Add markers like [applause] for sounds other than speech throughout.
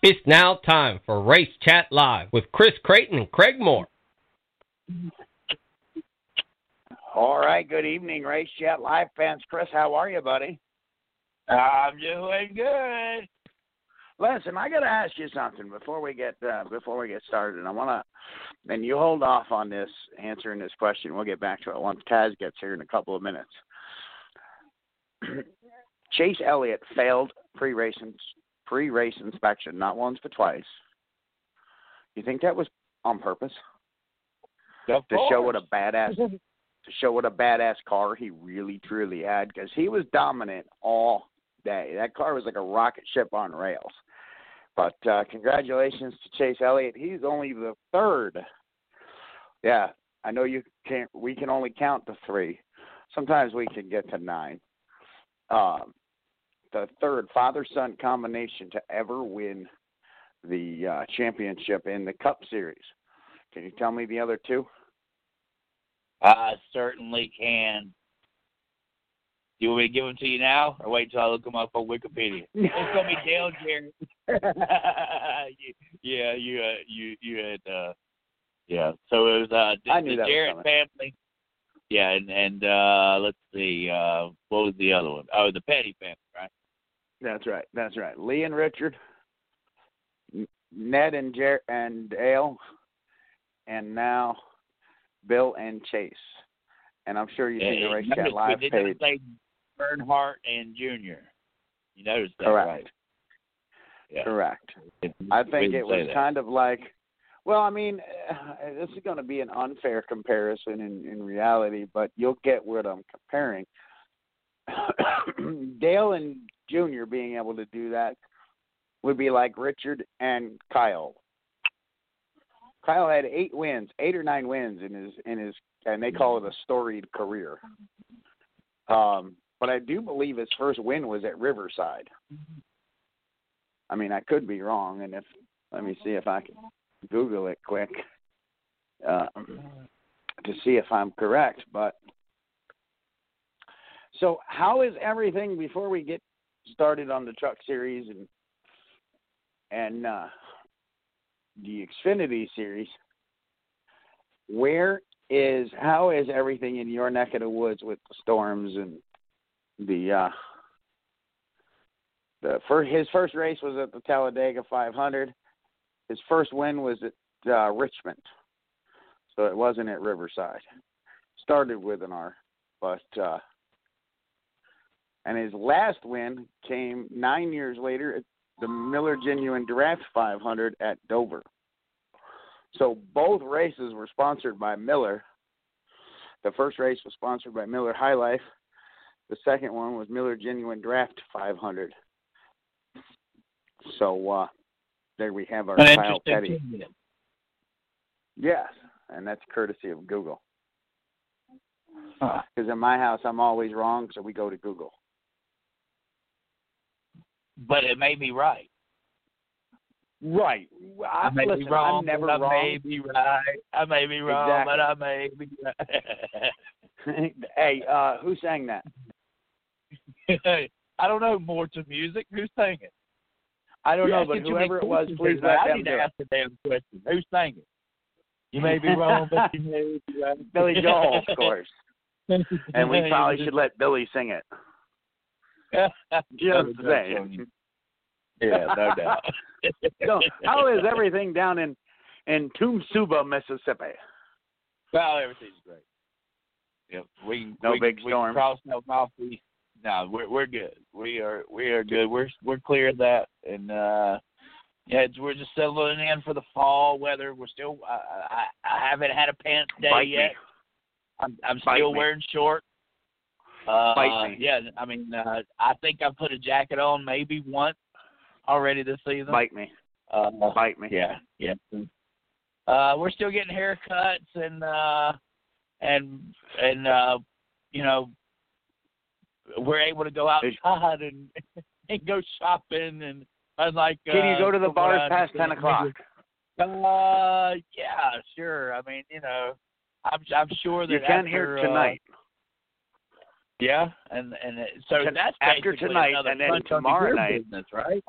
It's now time for Race Chat Live with Chris Creighton and Craig Moore. All right, good evening, Race Chat Live fans. Chris, how are you, buddy? I'm doing good. Listen, I got to ask you something before we get uh, before we get started. I want to, and you hold off on this answering this question. We'll get back to it once Taz gets here in a couple of minutes. [clears throat] Chase Elliott failed pre-race pre-race inspection, not once but twice. You think that was on purpose? Of to course. show what a badass [laughs] to show what a badass car he really truly had because he was dominant all day. That car was like a rocket ship on rails. But uh, congratulations to Chase Elliott. He's only the third. Yeah, I know you can't. We can only count to three. Sometimes we can get to nine. Um, the third father-son combination to ever win the uh, championship in the Cup Series. Can you tell me the other two? I certainly can. Do you want me to give them to you now, or wait till I look them up on Wikipedia? [laughs] It's gonna be Dale Jarrett. [laughs] yeah, you, uh, you, you had, uh, yeah. So it was uh, the, the Jarrett family. Yeah, and and uh let's see, uh what was the other one? Oh, the Petty family, right? That's right. That's right. Lee and Richard, Ned and Jer- and Dale, and now Bill and Chase. And I'm sure you've seen the Race Chat Live did page. say Bernhardt and Junior. You noticed that, Correct. right? Yeah. Correct. I think it was that. kind of like, well, I mean, uh, this is going to be an unfair comparison in, in reality, but you'll get what I'm comparing. [coughs] Dale and Junior being able to do that would be like Richard and Kyle. Kyle had eight wins, eight or nine wins in his in his, and they call it a storied career. Um, but I do believe his first win was at Riverside. I mean, I could be wrong, and if let me see if I can Google it quick uh, to see if I'm correct. But so, how is everything before we get started on the truck series and and uh, the Xfinity series? Where is how is everything in your neck of the woods with the storms and the uh, the first his first race was at the Talladega 500. His first win was at uh, Richmond, so it wasn't at Riverside. Started with an R, but uh, and his last win came nine years later at the Miller Genuine Draft 500 at Dover. So both races were sponsored by Miller. The first race was sponsored by Miller High Life. The second one was Miller Genuine Draft 500. So uh, there we have our An Kyle Petty. Yes, and that's courtesy of Google. Huh. Because in my house, I'm always wrong, so we go to Google. But it may be right. Right. I may listen, be wrong. I'm never but I wrong. may be right. I may be wrong, but I may be right. [laughs] hey, uh, who sang that? I don't know more to music. Who's singing? I don't You're know, but asking too many whoever it was, please let I them need do to ask the damn question. Who's singing? You may be wrong, but you may be right. [laughs] Billy Joel, of course. [laughs] And we probably should let Billy sing it. [laughs] Just saying. Yeah, no doubt. [laughs] So, how is everything down in in Toomsuba, Mississippi? Well, everything's great. Yep, we No we, big we storm. Can cross no southeast. No, we're we're good. We are we are good. We're we're clear of that, and uh yeah, it's, we're just settling in for the fall weather. We're still. I I, I haven't had a pants day Bite me. yet. I'm I'm Bite still me. wearing shorts. Uh, Yeah, I mean, uh, I think I put a jacket on maybe once already this season. Bite me. Uh, Bite me. yeah, yeah. Uh, we're still getting haircuts and uh, and and uh, you know, we're able to go outside and [laughs] and go shopping and unlike. Can you uh, go to the bars past ten o'clock? Uh, yeah, sure. I mean, you know, I'm I'm sure that You can after, here uh, tonight. Yeah, and and it, so that's after tonight, and then tomorrow night- business, right?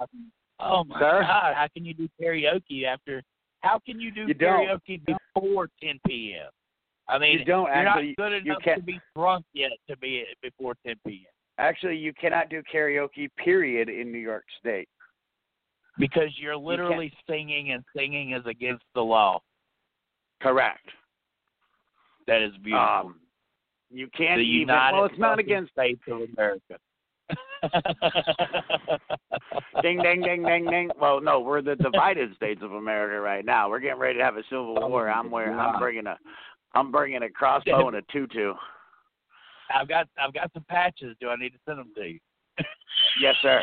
Oh my Sir? God! How can you do karaoke after? How can you do You don't. karaoke before 10 p.m.? I mean, You don't you're actually- not good you enough to be drunk yet to be before 10 p.m. Actually, you cannot do karaoke. Period in New York State. because you're literally singing, and singing is against the law. Correct. That is beautiful. Um, you can't the even. United Well, it's not against. States of America. [laughs] Ding, ding, ding, ding, ding. Well, no, we're the divided states of America right now. We're getting ready to have a civil Oh, war. I'm where I'm bringing a, I'm bringing a crossbow and a tutu. I've got I've got some patches. Do I need to send them to you? Yes, sir.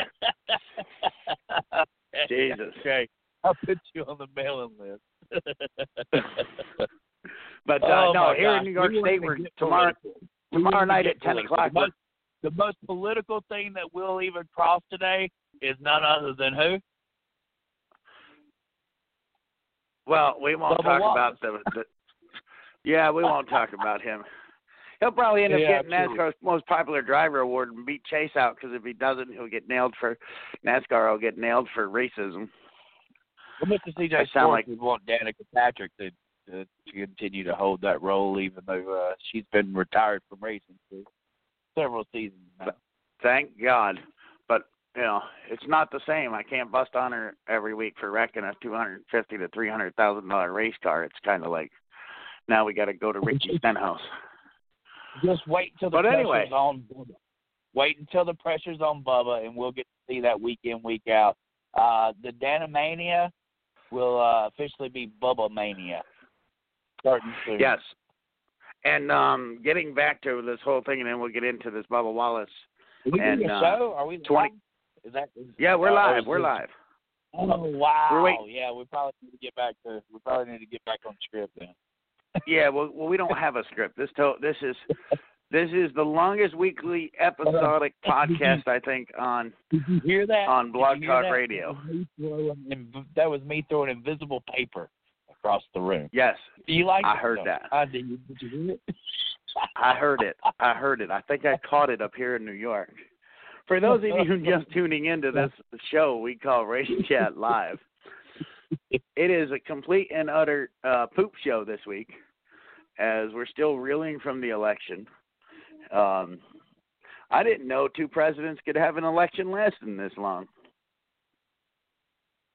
[laughs] Jesus. Okay, I'll put you on the mailing list. [laughs] But uh, Oh, no, here in New York We State, we're tomorrow. political. Tomorrow night at ten political. o'clock. The most, the most political thing that we'll even cross today is none other than who? Well, we won't Bubba talk Wallace. about the, the. Yeah, we won't talk about him. He'll probably end up Yeah, getting absolutely. NASCAR's most popular driver award and beat Chase out because if he doesn't, he'll get nailed for NASCAR. will get nailed for racism. Well, Mr. CJ I sound Sports like- would want Danica Patrick to, to to continue to hold that role, even though uh, she's been retired from racing for several seasons now. Thank God, but you know it's not the same. I can't bust on her every week for wrecking a two hundred fifty to three hundred thousand dollar race car. It's kind of like now we got to go to Ricky [laughs] Stenhouse. Just wait until the But pressure's anyway. on Bubba. Wait until the pressure's on Bubba, and we'll get to see that week in, week out. Uh, the Danamania will uh, officially be Bubba Mania. Starting soon. Yes. And um getting back to this whole thing, and then we'll get into this Bubba Wallace. Are we and, doing a uh, show? Are we 20 live? Is that? Is, Yeah, we're uh, live. We're live. Oh wow! We're Yeah, we probably need to get back to. We probably need to get back on script then. Yeah, well, well, we don't have a script. This to, this is this is the longest weekly episodic [laughs] podcast I think on Did you hear that? on Blog Talk that? Radio. That was me throwing inv- That was me throwing invisible paper across the room. Yes, Do you like I heard that. I did. You, did you hear it? [laughs] I heard it. I heard it. I think I caught it up here in New York. For those of you who [laughs] are just tuning into this show we call Race Chat Live, it is a complete and utter uh, poop show this week, as we're still reeling from the election. Um, I didn't know two presidents could have an election lasting this long.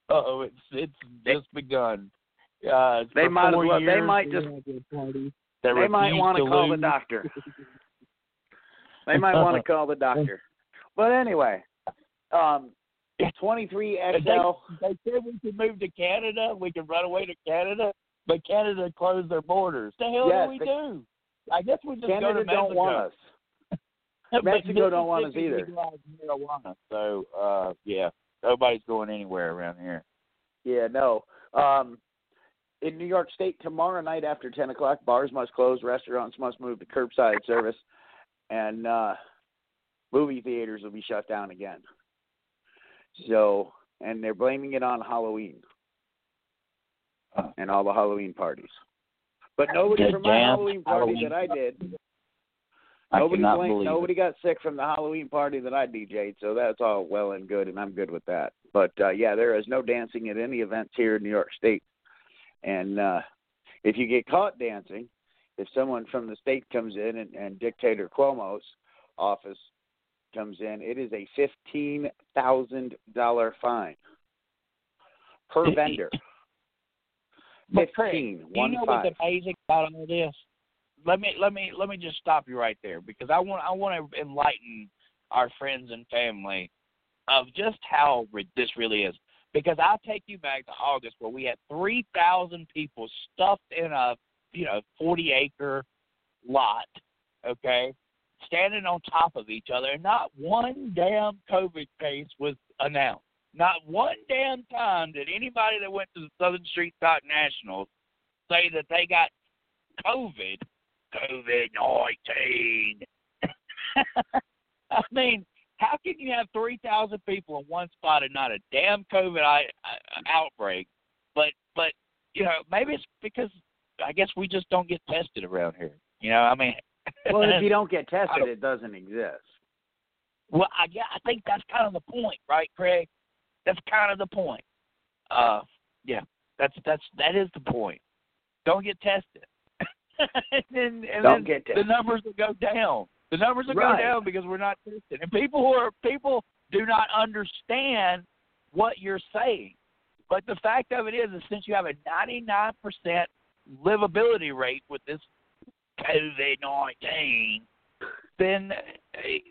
Oh, it's it's just begun. Uh, They might well- they might just- had a party that They might want to call the doctor. [laughs] They might want to [laughs] call the doctor. But anyway, um, 23XL. [laughs] They said we could move to Canada. We could run away to Canada, but Canada closed their borders. The hell Yes, do we the- do? I guess we just Canada go to Mexico. don't want us. Mexico don't want us either. Marijuana, so uh, yeah, nobody's going anywhere around here. Yeah, no. Um, in New York State tomorrow night after 10 o'clock, bars must close, restaurants must move to curbside service, and uh, movie theaters will be shut down again. So, and they're blaming it on Halloween and all the Halloween parties. But nobody Good from my Halloween party Halloween that I did, I nobody blamed, nobody got sick from the Halloween party that I DJ'd, so that's all well and good, and I'm good with that. But uh, yeah, there is no dancing at any events here in New York State, and uh, if you get caught dancing, if someone from the state comes in and, and Dictator Cuomo's office comes in, it is a fifteen thousand dollar fine per vendor. But Craig, do you know five. what's amazing about all this? Let me let me let me just stop you right there because I want I want to enlighten our friends and family of just how ri- this really is. Because I'll take you back to August where we had three thousand people stuffed in a you know forty acre lot, okay, standing on top of each other, and not one damn COVID case was announced. Not one damn time did anybody that went to the Southern Street Stock Nationals say that they got COVID, COVID nineteen. [laughs] I mean, how can you have three thousand people in one spot and not a damn COVID I, I, outbreak? But but you know maybe it's because I guess we just don't get tested around here. You know, I mean. [laughs] Well, if you don't get tested, don't- it doesn't exist. Well, I yeah, I think that's kind of the point, right, Craig? That's kind of the point. Uh, yeah, that's that's that is the point. Don't get tested. [laughs] and then, and Don't then get the numbers will go down. The numbers will Right. go down because we're not tested, and people who are people do not understand what you're saying. But the fact of it is, is since you have a 99% livability rate with this COVID 19, then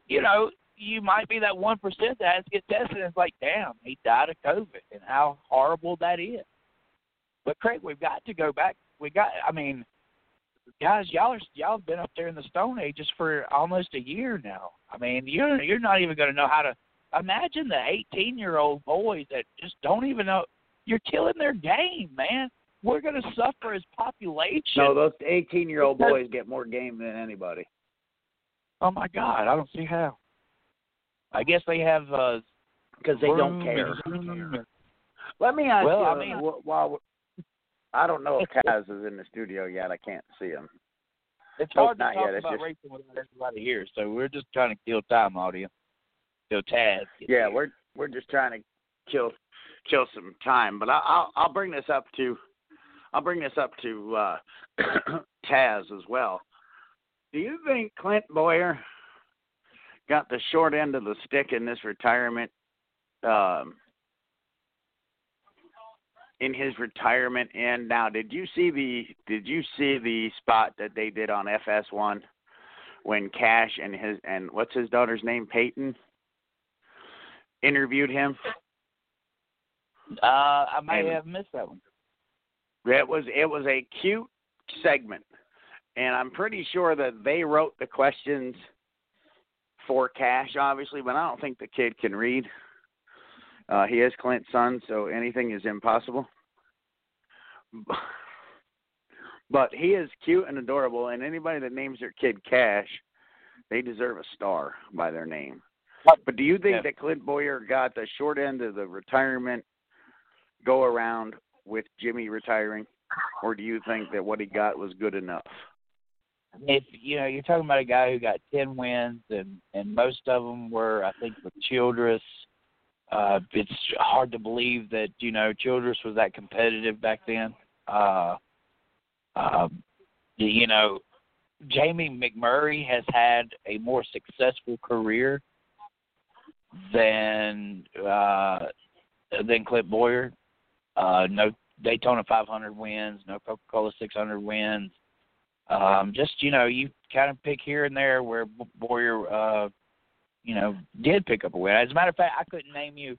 you know you might be that one percent that has to get tested. And it's like, damn, he died of COVID, and how horrible that is. But Craig, we've got to go back. We got. I mean, guys, y'all are y'all have been up there in the Stone Ages for almost a year now. I mean, you're you're not even going to know how to imagine the 18 year old boys that just don't even know. You're killing their game, man. We're going to suffer as population. No, those 18 year old boys get more game than anybody. Oh my God, I don't see how. I guess they have uh Because they don't care. and Zoom and- Let me ask Well, you. I mean- wh- while I don't know if Taz is in the studio yet. I can't see him. It's hard to not talk yet, about just- racing without everybody here, so we're just trying to kill time, audience. Kill Taz. Yeah, here. we're we're just trying to kill kill some time. But I, I'll I'll bring this up to I'll bring this up to uh, [coughs] Taz as well. Do you think Clint Bowyer got the short end of the stick in this retirement? Um, in his retirement and now did you see the did you see the spot that they did on FS1 when Cash and his and what's his daughter's name Peyton interviewed him Uh, I might And- have missed that one. it was it was a cute segment and I'm pretty sure that they wrote the questions for Cash obviously but I don't think the kid can read uh he is Clint's son so anything is impossible but he is cute and adorable and anybody that names their kid Cash they deserve a star by their name but do you think Yeah. that Clint Bowyer got the short end of the retirement go around with Jimmy retiring, or do you think that what he got was good enough? If you know, you're talking about a guy who got ten wins, and and most of them were, I think, with Childress. Uh, it's hard to believe that you know Childress was that competitive back then. Uh, um, you know, Jamie McMurray has had a more successful career than uh, than Clint Bowyer. Uh, no Daytona 500 wins, no Coca-Cola 600 wins. Um, just you know, you kind of pick here and there where Bowyer, uh, you know, did pick up a win. As a matter of fact, I couldn't name you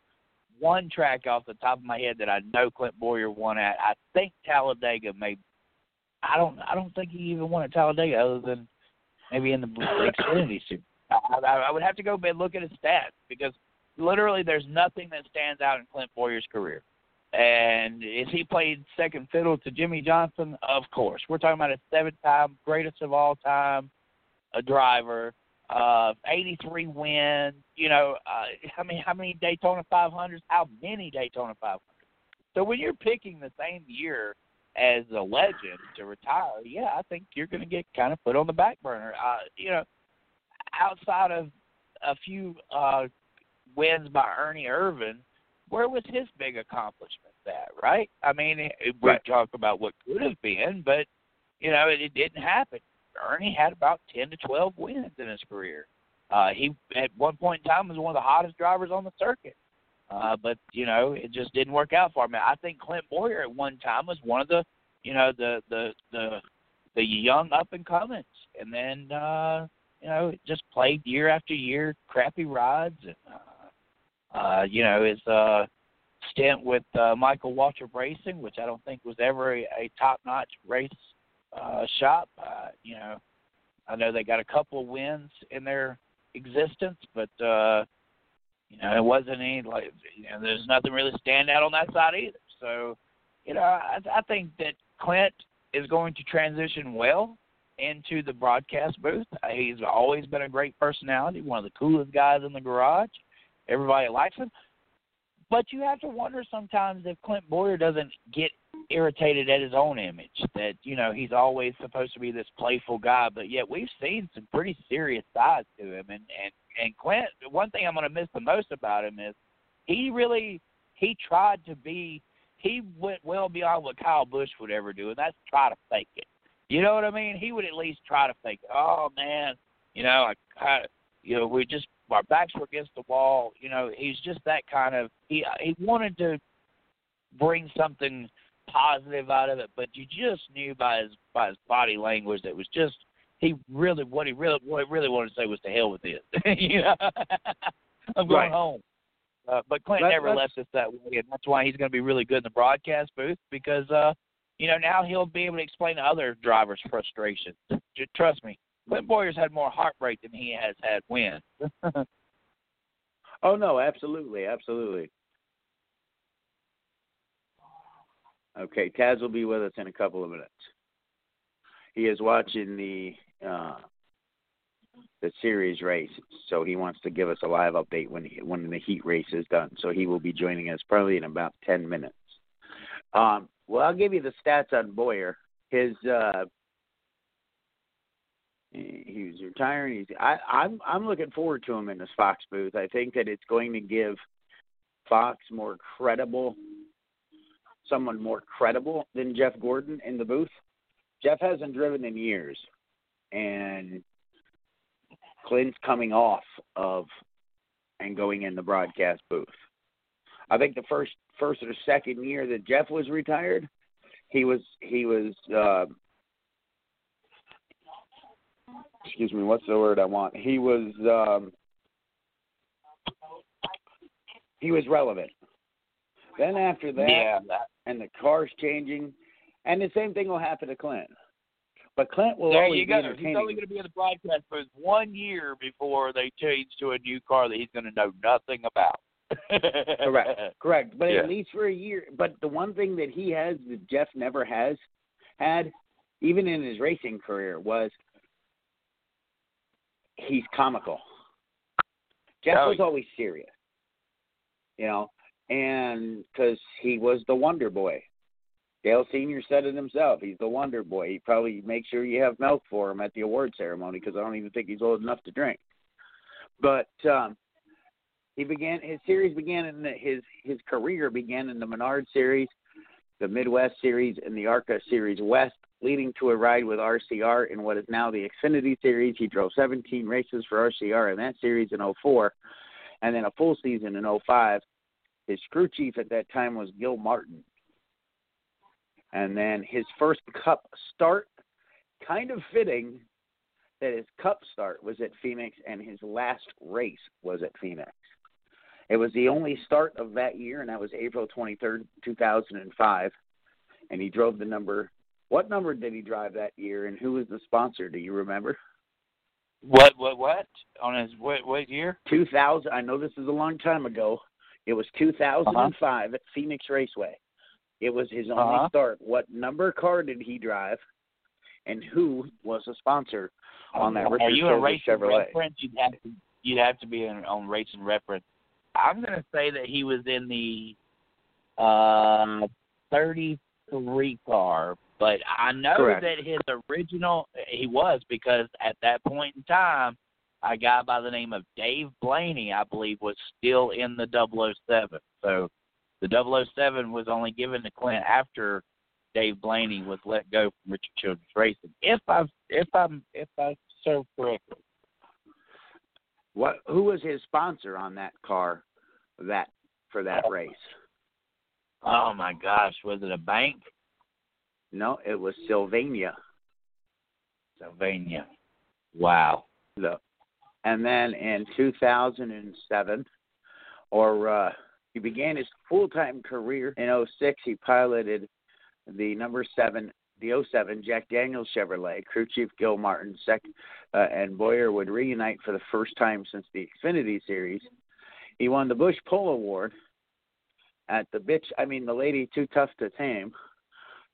one track off the top of my head that I know Clint Bowyer won at. I think Talladega may. I don't. I don't think he even won at Talladega, other than maybe in the Xfinity Series. I, I, I would have to go and look at his stats because literally there's nothing that stands out in Clint Bowyer's career. And is he played second fiddle to Jimmie Johnson? Of course. We're talking about a seven time greatest of all time, a driver, uh, 83 wins. You know, uh, I mean, how many Daytona 500s? How many Daytona 500s? So when you're picking the same year as a legend to retire, yeah, I think you're going to get kind of put on the back burner. Uh, you know, outside of a few uh, wins by Ernie Irvan, where was his big accomplishment That right? I mean, it, we Right. talk about what could have been, but you know, it, it didn't happen. Ernie had about ten to twelve wins in his career. Uh, he at one point in time was one of the hottest drivers on the circuit, uh, but you know, it just didn't work out for him. I think Clint Boyer at one time was one of the, you know, the the the the young up and comings, and then uh, you know, just played year after year, crappy rides, and uh, uh, you know, his uh, stint with uh, Michael Waltrip Racing, which I don't think was ever a, a top-notch race uh, shop. Uh, you know, I know they got a couple of wins in their existence, but uh, you know, it wasn't any like you know, there's nothing really stand out on that side either. So, you know, I, I think that Clint is going to transition well into the broadcast booth. Uh, He's always been a great personality, one of the coolest guys in the garage. Everybody likes him. But you have to wonder sometimes if Clint Bowyer doesn't get irritated at his own image. That, you know, he's always supposed to be this playful guy, but yet we've seen some pretty serious sides to him and, and, and Clint one thing I'm gonna miss the most about him is he really he tried to be. He went well beyond what Kyle Busch would ever do, and that's try to fake it. You know what I mean? He would at least try to fake it. Oh man, you know, I, I you know, we just our backs were against the wall. You know, he's just that kind of. He he wanted to bring something positive out of it, but you just knew by his by his body language that was just he really what he really what he really wanted to say was to hell with it. [laughs] you know, [laughs] I'm going Right. home. Uh, but Clint Let- never left us that way, and that's why he's going to be really good in the broadcast booth because uh, you know now he'll be able to explain to other drivers' frustrations. Trust me, Clint Bowyer's had more heartbreak than he has had wins. [laughs] Oh no, absolutely, absolutely. Okay, Taz will be with us in a couple of minutes. He is watching the uh, the series race, so he wants to give us a live update when he, when the heat race is done. So he will be joining us probably in about ten minutes. Um, well, I'll give you the stats on Bowyer. His uh, he was retiring. He's I, I'm I'm looking forward to him in this Fox booth. I think that it's going to give Fox more credible, someone more credible than Jeff Gordon in the booth. Jeff hasn't driven in years, and Clint's coming off of and going in the broadcast booth. I think the first first or second year that Jeff was retired, he was he was uh, excuse me, what's the word I want? He was um he was relevant. Then after that yeah, and the car's changing and the same thing will happen to Clint. But Clint will there always you go. He's only going to be in the broadcast booth one year before they change to a new car that he's going to know nothing about. [laughs] Correct. Correct. But Yeah. at least for a year. But the one thing that he has that Jeff never has had, even in his racing career, was he's comical. Jeff Oh, was always serious, you know, and because he was the Wonder Boy. Dale Senior said it himself. He's the Wonder Boy. He probably make sure you have milk for him at the award ceremony because I don't even think he's old enough to drink. But um, he began his series began in the, his his career began in the Menard series, the Midwest series, and the ARCA series West, leading to a ride with RCR in what is now the Xfinity series. He drove 17 races for RCR in that series in 04, and then a full season in 05. His crew chief at that time was Gil Martin. And then his first cup start, kind of fitting that his cup start was at Phoenix and his last race was at Phoenix. It was the only start of that year, and that was April 23rd, 2005. And he drove the number. What number did he drive that year, and who was the sponsor? Do you remember? what? What? What? On his what? What year? 2000. I know this is a long time ago. It was 2005 at Phoenix Raceway. It was his only Uh-huh. start. What number car did he drive, and who was a sponsor on that Are Richard you a racing Chevrolet? reference? You'd have to. You'd have to be in, on racing reference. I'm going to say that he was in the uh, 33 car, but I know Correct. that his original he was because at that point in time, a guy by the name of Dave Blaney, I believe, was still in the 007. So the 007 was only given to Clint after Dave Blaney was let go from Richard Childress Racing. If I if I'm if I serve correctly. What? Who was his sponsor on that car? That for that race? Oh my gosh, was it a bank? No, it was Sylvania. Sylvania. Wow. The, and then in 2007, or uh, he began his full-time career in 06. He piloted the number seven, the 07 Jack Daniels Chevrolet. Crew chief Gil Martin, sec, uh, and Bowyer would reunite for the first time since the Xfinity Series. He won the Busch Pole Award at the bitch. I mean, the lady too tough to tame,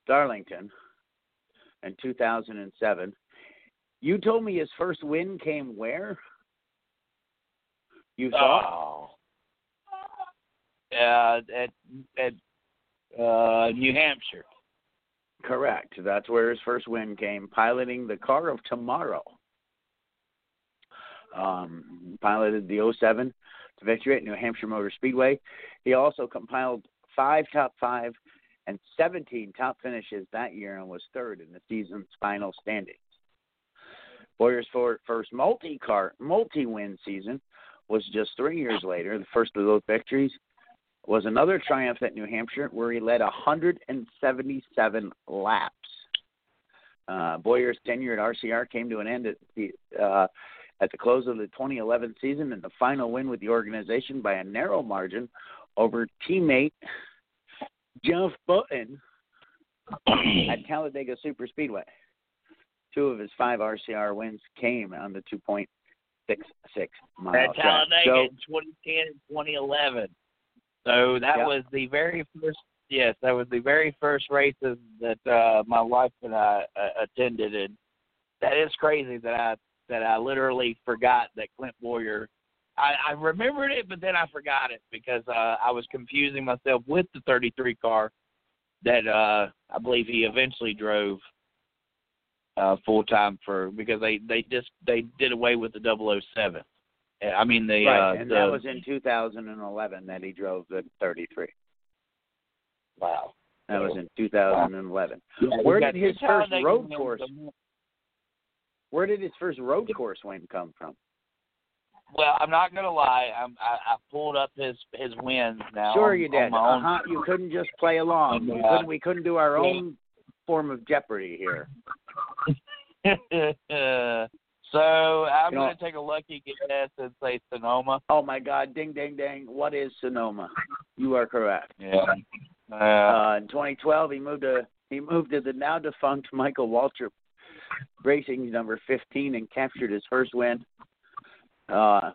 Darlington, in 2007. You told me his first win came where? You saw? Oh. Uh, at at uh, New Hampshire. Correct. That's where his first win came, piloting the car of tomorrow. Um, piloted the 07 to victory at New Hampshire Motor Speedway. He also compiled five top five and 17 top finishes that year and was third in the season's final standings. Bowyer's first multi-car, multi-win season was just three years later. The first of those victories was another triumph at New Hampshire, where he led 177 laps. Uh, Bowyer's tenure at RCR came to an end at the uh, at the close of the 2011 season, and the final win with the organization by a narrow margin over teammate Jeff Burton [clears throat] at Talladega Super Speedway. Two of his five RCR wins came on the 2.66 mile At Talladega so, in 2010 and 2011. So that Yep. was the very first. Yes, that was the very first races that uh, my wife and I uh, attended, and that is crazy that I that I literally forgot that Clint Bowyer. I, I remembered it, but then I forgot it because uh, I was confusing myself with the 33 car that uh, I believe he eventually drove uh, full time for because they they just they did away with the 007. Uh, I mean the right, uh, and the, that was in 2011 that he drove the 33. wow. That was in 2011. Yeah, Where did his first road course-. Where did his first road course win come from? Well, I'm not gonna lie. I'm, I, I pulled up his his wins now. Sure, you did. Uh-huh. You couldn't just play along. We couldn't, we couldn't do our own form of Jeopardy here. [laughs] so I'm You know- gonna take a lucky guess and say Sonoma. Oh my God! Ding, ding, ding! What is Sonoma? You are correct. Yeah. Uh, Uh, in 2012, he moved to he moved to the now defunct Michael Waltrip Racing number 15 and captured his first win. Uh,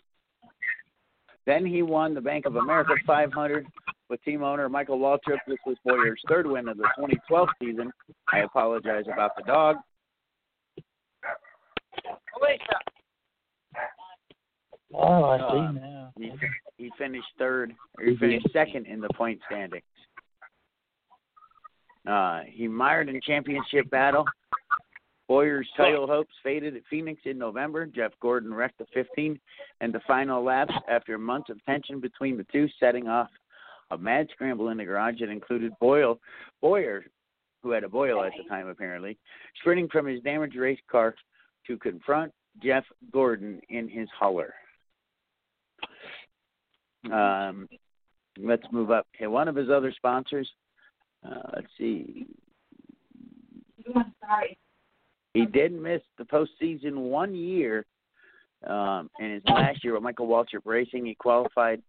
then he won the Bank of America 500 with team owner Michael Waltrip. This was Bowyer's third win of the 2012 season. I apologize about the dog. oh, I uh, see now. He, he finished third, or he finished second in the point standings. Uh, he mired in championship battle. Bowyer's title hopes faded at Phoenix in November. Jeff Gordon wrecked the 15 and the final laps after months of tension between the two, setting off a mad scramble in the garage that included Boyle, Bowyer, who had a boil at the time apparently, sprinting from his damaged race car to confront Jeff Gordon in his hauler. Um, let's move up. Okay, one of his other sponsors. Uh, let's see. He didn't miss the postseason one year. Um, in his last year with Michael Waltrip Racing, he qualified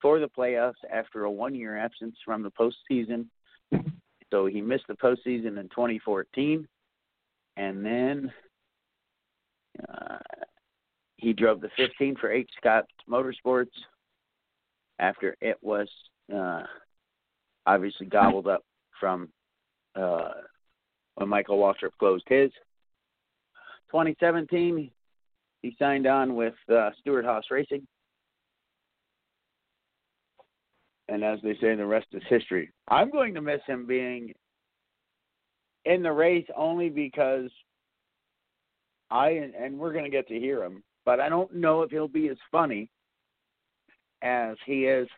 for the playoffs after a one-year absence from the postseason. [laughs] So he missed the postseason in 2014, and then uh, he drove the 15 for H. Scott Motorsports after it was uh, obviously gobbled up from uh, when Michael Waltrip closed his. 2017, he signed on with uh, Stewart Haas Racing. And as they say, the rest is history. I'm going to miss him being in the race only because I and we're going to get to hear him, but I don't know if he'll be as funny as he is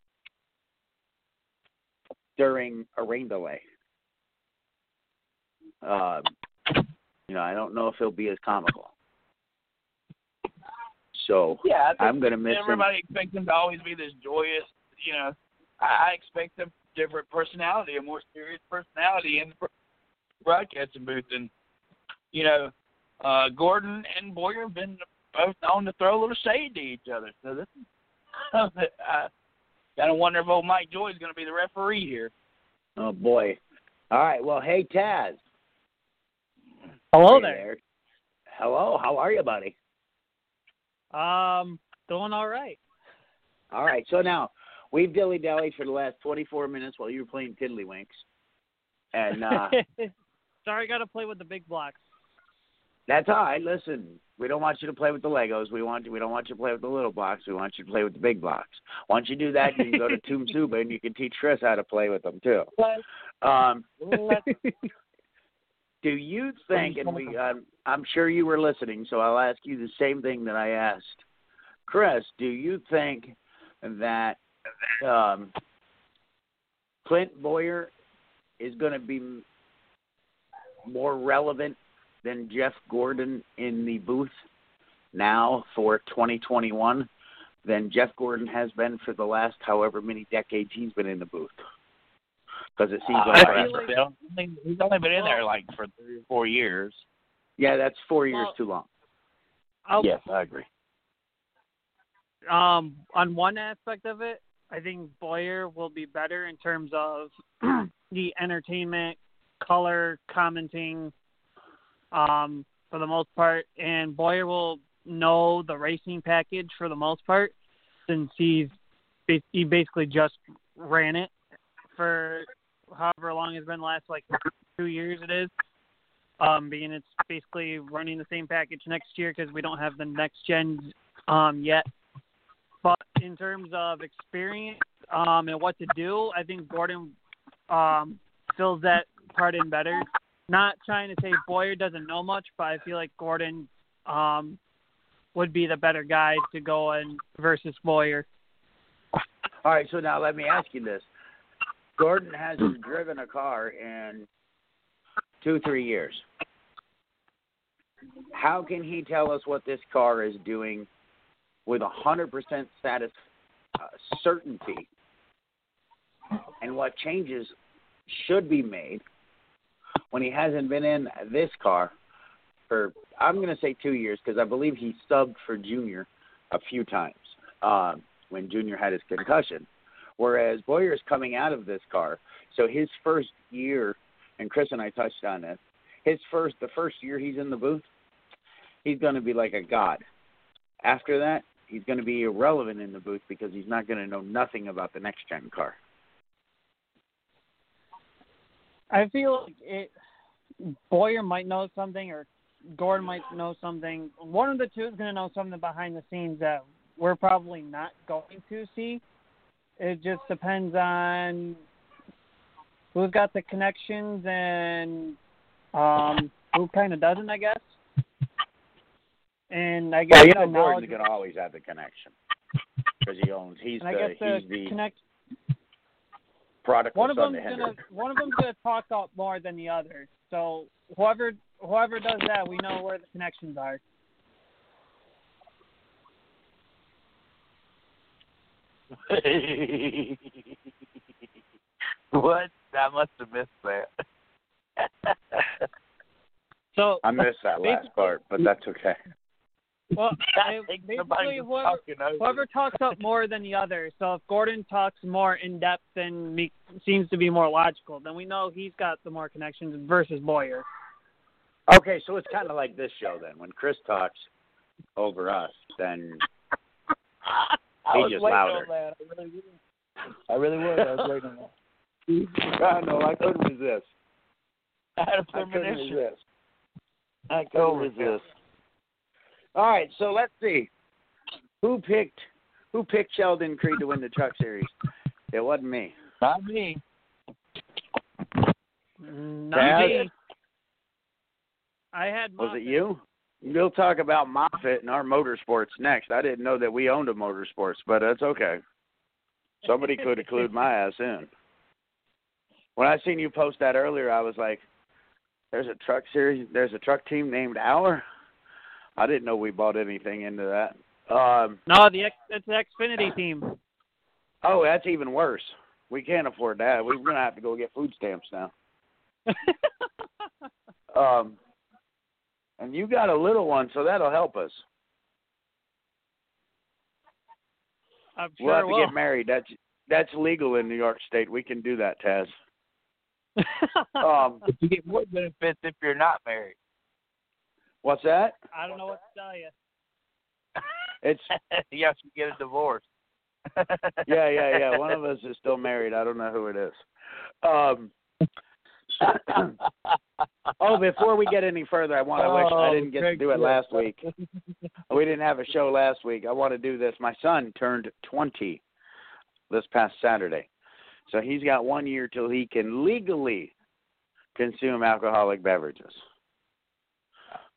during a rain delay. Um, you know, I don't know if he'll be as comical. So Yeah, I'm going to miss him. everybody expects him to always be this joyous. You know, I, I expect a different personality, a more serious personality in the broadcasting booth. And you know, uh, Gordon and Bowyer have been both known to throw a little shade to each other. So this is, I kind of wonder if old Mike Joy is going to be the referee here. Oh boy. All right. Well, hey Taz. Hello Hey there. Hello. How are you, buddy? Um, doing all right. All right. So now we've dilly dallied for the last 24 minutes while you were playing Tiddlywinks, and uh, [laughs] Sorry, I got to play with the big blocks. that's all right. Listen, we don't want you to play with the Legos. We want you. We don't want you to play with the little blocks. We want you to play with the big blocks. Once you do that, you can go to [laughs] Toomsuba and you can teach Chris how to play with them too. Um, [laughs] do you think, and we, um, I'm sure you were listening, so I'll ask you the same thing that I asked Chris. Do you think that um, Clint Bowyer is going to be more relevant than Jeff Gordon in the booth now for 2021 than Jeff Gordon has been for the last however many decades he's been in the booth. Because it seems Uh, like, I feel like he's only been in there like for three or four years. yeah, that's four years Well- too long. I'll, Yes, I agree. Um, on one aspect of it, I think Bowyer will be better in terms of [clears throat] the entertainment, color, commenting, um, for the most part, and Bowyer will know the racing package for the most part, since he's he basically just ran it for however long it's been last like two years it is. Um, being it's basically running the same package next year because we don't have the next gen um yet. But in terms of experience um, and what to do, I think Gordon um, fills that part in better. Not trying to say Bowyer doesn't know much, but I feel like Gordon um, would be the better guy to go in versus Bowyer. All right, so now let me ask you this. Gordon hasn't driven a car in two, three years. How can he tell us what this car is doing with a 100% status uh, certainty and what changes should be made when he hasn't been in this car for, I'm going to say two years because I believe he subbed for Junior a few times um, when Junior had his concussion. Whereas Bowyer is coming out of this car, so his first year, and Chris and I touched on this, his first the first year he's in the booth, he's going to be like a god. After that, he's going to be irrelevant in the booth because he's not going to know nothing about the next gen car. I feel like it. Bowyer might know something, or Gordon might know something. One of the two is going to know something behind the scenes that we're probably not going to see. It just depends on who's got the connections and um, who kind of doesn't, I guess. And I guess Well, you the know knowledge, Gordon's going to always have the connection because he owns. He's and I the guess the he's the connect. prodigal One of son them's to gonna Hendrick. one of them's gonna talk up more than the other. So whoever whoever does that, we know where the connections are. [laughs] what? I must have missed that. [laughs] So I missed that last part, but that's okay. Well, [laughs] I it- basically whoever whoever talks up [laughs] more than the other. So if Gordon talks more in depth and me, seems to be more logical, then we know he's got the more connections versus Bowyer. Okay, so it's kind of like this show then. When Chris talks over us, then [laughs] I He was just louder. I really was. I really was. I was waiting on that. I know I couldn't resist. I had a I couldn't premonition. resist. I couldn't resist. All right, so let's see. Who picked who picked Sheldon Creed to win the Truck Series? It wasn't me. Not me. Not Taz? me. I had Was it you? We'll talk about Moffitt and our motorsports next. I didn't know that we owned a motorsports, but that's okay. Somebody could have clued my ass in. When I seen you post that earlier, I was like, "There's a truck series. There's a truck team named Our." I didn't know we bought anything into that. Um, No, the X, it's the Xfinity team. oh, that's even worse. We can't afford that. We're gonna have to go get food stamps now. [laughs] Um, and you got a little one, so that'll help us. I'm we'll have to will. get married. That's that's legal in New York State. We can do that, Taz. [laughs] Um, You get more benefits if you're not married. What's that? I don't know what to tell you. [laughs] It's yes, [laughs] you have get a divorce. [laughs] yeah, yeah, yeah. One of us is still married. I don't know who it is. Um, [clears throat] oh, before we get any further, I want. I wish I Oh, didn't get to do it last week. We didn't have a show last week. I want to do this. My son turned 20 this past Saturday. So he's got one year till he can legally consume alcoholic beverages.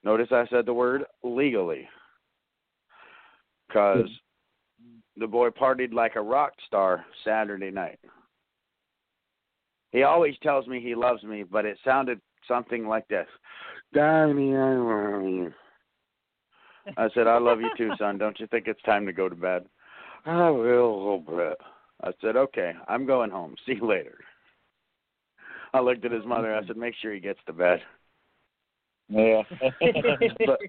Notice I said the word legally. Because the boy partied like a rock star Saturday night. He always tells me he loves me, but it sounded something like this. Danny, I love you. I said, I love you too, [laughs] son. Don't you think it's time to go to bed? I will little bit. I said, okay, I'm going home. See you later. I looked at his mother. I said, make sure he gets to bed. Yeah. [laughs] but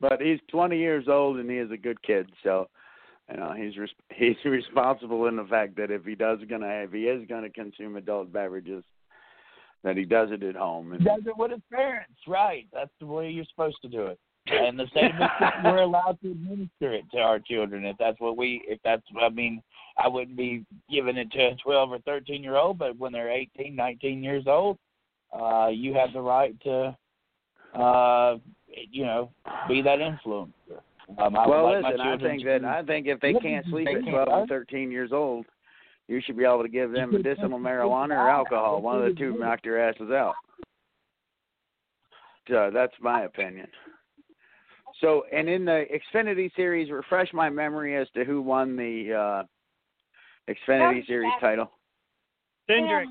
but he's 20 years old and he is a good kid. So, you know, he's res- [laughs] he's responsible in the fact that if he does gonna if he is gonna consume adult beverages, that he does it at home. And, does it with his parents, right? That's the way you're supposed to do it. And the same we're allowed to administer it to our children if that's what we if that's I mean I wouldn't be giving it to a 12 or 13 year old, but when they're 18, 19 years old, uh, you have the right to, uh, you know, be that influencer. Um, I well, would like listen, I think that I think if they can't sleep They at 12 right? and 13 years old, you should be able to give them medicinal marijuana or alcohol. One of the two knock your asses out. So that's my opinion. So, and in the Xfinity Series, refresh my memory as to who won the uh, Xfinity Series title. Cindric.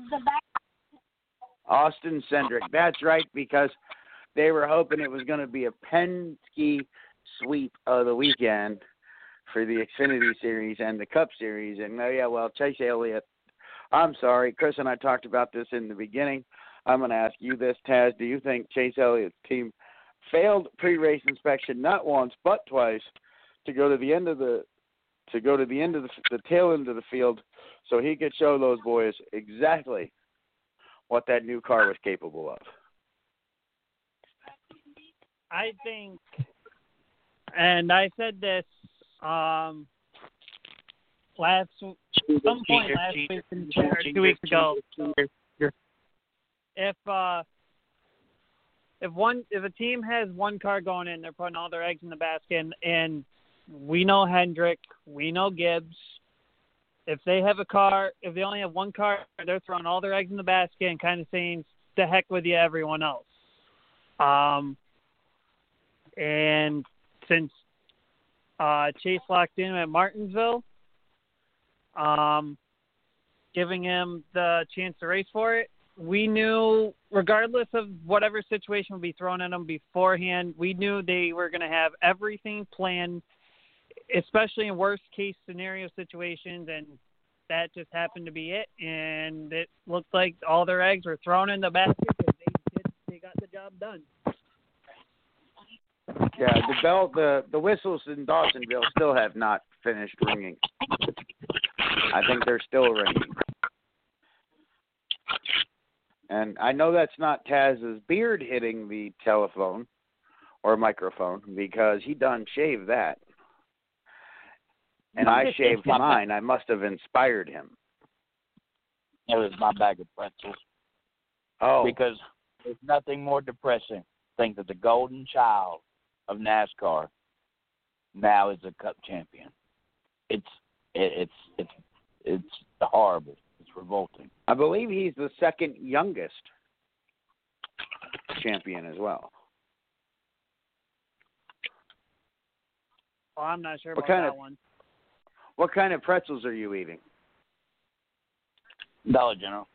Austin Cindric. That's right, because they were hoping it was going to be a Penske sweep of the weekend for the Xfinity Series and the Cup Series. And oh yeah, well, Chase Elliott. I'm sorry, Chris and I talked about this in the beginning. I'm going to ask you this, Taz. Do you think Chase Elliott's team failed pre-race inspection not once but twice to go to the end of the to go to the end of the, the tail end of the field so he could show those boys exactly what that new car was capable of. I think, and I said this um, last some point last week or two weeks ago. If uh, if one if a team has one car going in, they're putting all their eggs in the basket, and, and we know Hendrick, we know Gibbs. If they have a car, if they only have one car, they're throwing all their eggs in the basket and kind of saying, "The heck with you, everyone else." Um, and since uh, Chase locked in at Martinsville, um, giving him the chance to race for it, we knew, regardless of whatever situation would be thrown at them beforehand, we knew they were going to have everything planned, especially in worst case scenario situations, and that just happened to be it. And it looked like all their eggs were thrown in the basket because they did, they got the job done. Yeah, the bell, the the whistles in Dawsonville still have not finished ringing. I think they're still ringing. And I know that's not Taz's beard hitting the telephone or microphone because he done shaved that. And I shaved mine. I must have inspired him. It was my bag of pretzels. Oh, Because there's nothing more depressing. Think that the golden child of NASCAR now is a Cup champion. It's it, it's it's it's horrible. It's revolting. I believe he's the second youngest champion as well. Well, I'm not sure What about kind that of- one. What kind of pretzels are you eating? Dollar General.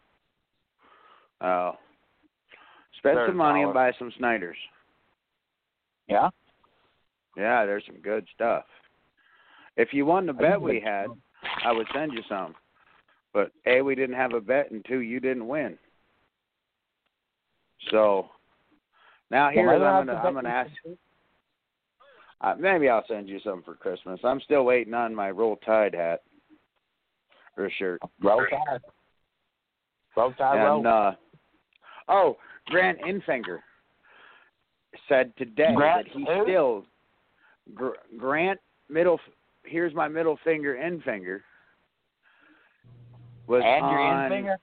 Oh. Spend They're some money and buy some Snyder's. Yeah. Yeah, there's some good stuff. If you won the bet we had, I would send you some. But A, we didn't have a bet, and two, you didn't win. So now Well, here's I'll I'm gonna I'm gonna ask. you Uh, maybe I'll send you some for Christmas. I'm still waiting on my Roll Tide hat or shirt. Roll Tide. Roll Tide roll. Uh, oh, Grant Enfinger said today Grant that he who? still Grant middle. Here's my middle finger, end finger. Was and your on, end finger.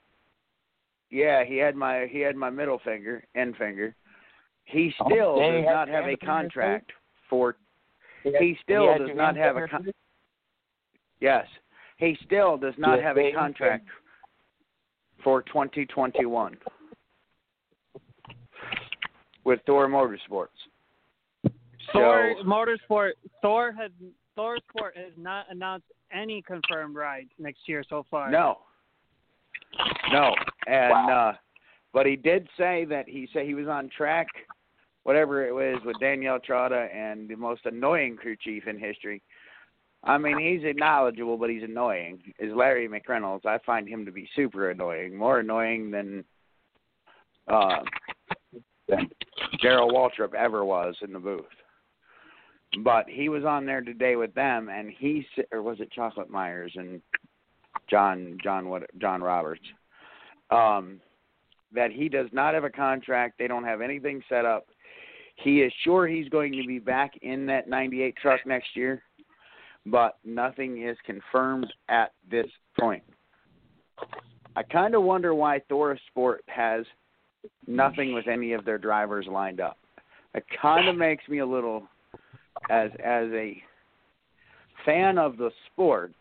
Yeah, he had my he had my middle finger, end finger. He Oh, still he does not have a end finger, too? contract for. He had- He still had does not have a con- Yes, he still does not have a contract for 2021 with Thor Motorsports. Thor So- Motorsport Thor has Thor Sport has not announced any confirmed rides next year so far. No. No. And uh but he did say that he said he was on track, whatever it was, with Danielle Trotta and the most annoying crew chief in history. I mean, he's knowledgeable, but he's annoying. Is Larry McReynolds? I find him to be super annoying, more annoying than uh, Darrell Waltrip ever was in the booth. But he was on there today with them, and he or was it Chocolate Myers and John John what John Roberts, um, that he does not have a contract. They don't have anything set up. He is sure he's going to be back in that 98 truck next year, but nothing is confirmed at this point. I kind of wonder why ThorSport has nothing with any of their drivers lined up. It kind of makes me a little, as as a fan of the sport,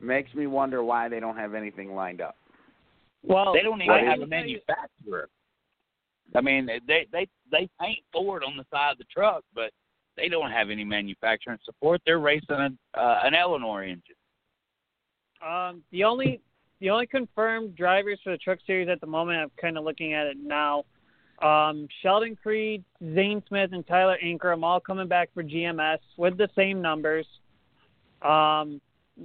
makes me wonder why they don't have anything lined up. Well, They don't even I have a manufacturer. I mean, they they they paint Ford on the side of the truck, but they don't have any manufacturing support. They're racing an, uh, an Ilmor engine. Um, the only the only confirmed drivers for the Truck Series at the moment, I'm kind of looking at it now. Um, Sheldon Creed, Zane Smith, and Tyler Ankrum all coming back for GMS with the same numbers. Um,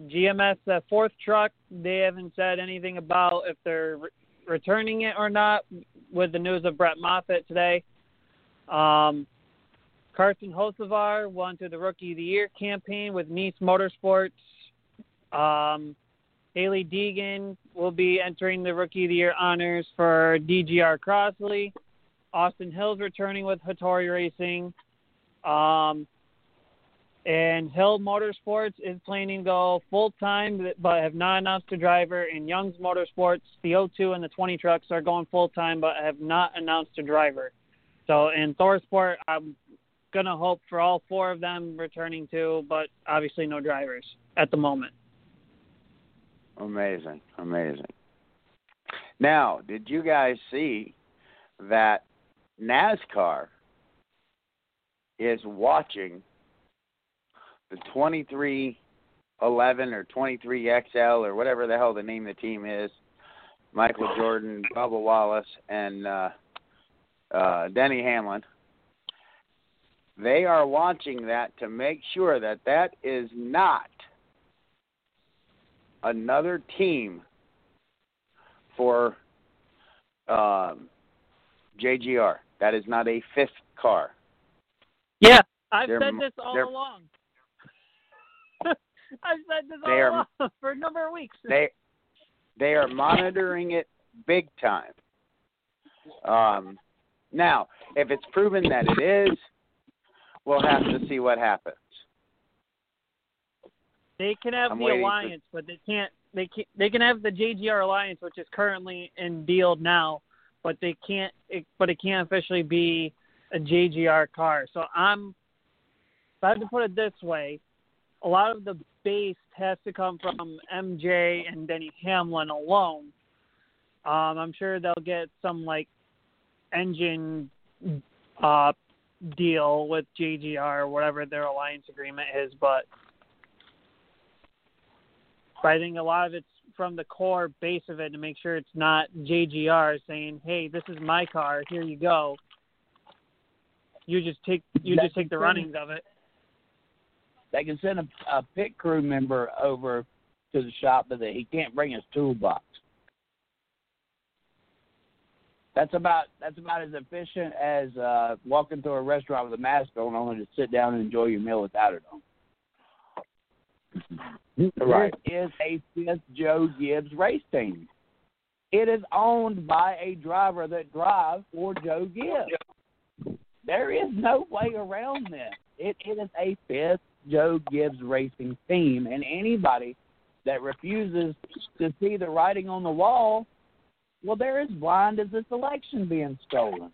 GMS, that fourth truck, they haven't said anything about if they're re- returning it or not. With the news of Brett Moffitt today, um, Carson Hocevar won to the Rookie of the Year campaign with Niece Motorsports. Um, Hailie Deegan will be entering the Rookie of the Year honors for DGR Crossley. Austin Hill's returning with Hattori Racing. Um, and Hill Motorsports is planning to go full time, but have not announced a driver. And Young's Motorsports, the O2 and the 20 trucks are going full time, but have not announced a driver. So in ThorSport, I'm gonna hope for all four of them returning too, but obviously no drivers at the moment. Amazing, amazing. Now, did you guys see that NASCAR is watching the 2311 or 23XL or whatever the hell the name of the team is? Michael Jordan, Bubba Wallace, and uh, uh, Denny Hamlin. They are watching that to make sure that that is not another team for um, JGR. That is not a fifth car. Yeah, I've They're said this all they're- along. [laughs] I've said this all are- along [laughs] for a number of weeks. They they are monitoring it big time. Um, now, if it's proven that it is, we'll have to see what happens. They can have I'm the waiting for- alliance, but they can't. They can. They can have the JGR alliance, which is currently in deal now, but they can't. It, but it can't officially be a JGR car. So I'm. If I have to put it this way, a lot of the base has to come from MJ and Denny Hamlin alone. Um, I'm sure they'll get some like engine uh, deal with JGR or whatever their alliance agreement is, but but I think a lot of it's from the core base of it to make sure it's not JGR saying, "Hey, this is my car. Here you go." You just take you just take the runnings of it. They can send a, a pit crew member over to the shop, but he can't bring his toolbox. That's about that's about as efficient as uh, walking to a restaurant with a mask on, only to sit down and enjoy your meal without it on. Right. This is a fifth Joe Gibbs race team. It is owned by a driver that drives for Joe Gibbs. There is no way around this. It, it is a fifth Joe Gibbs racing team, and anybody that refuses to see the writing on the wall, well, they're as blind as this election being stolen.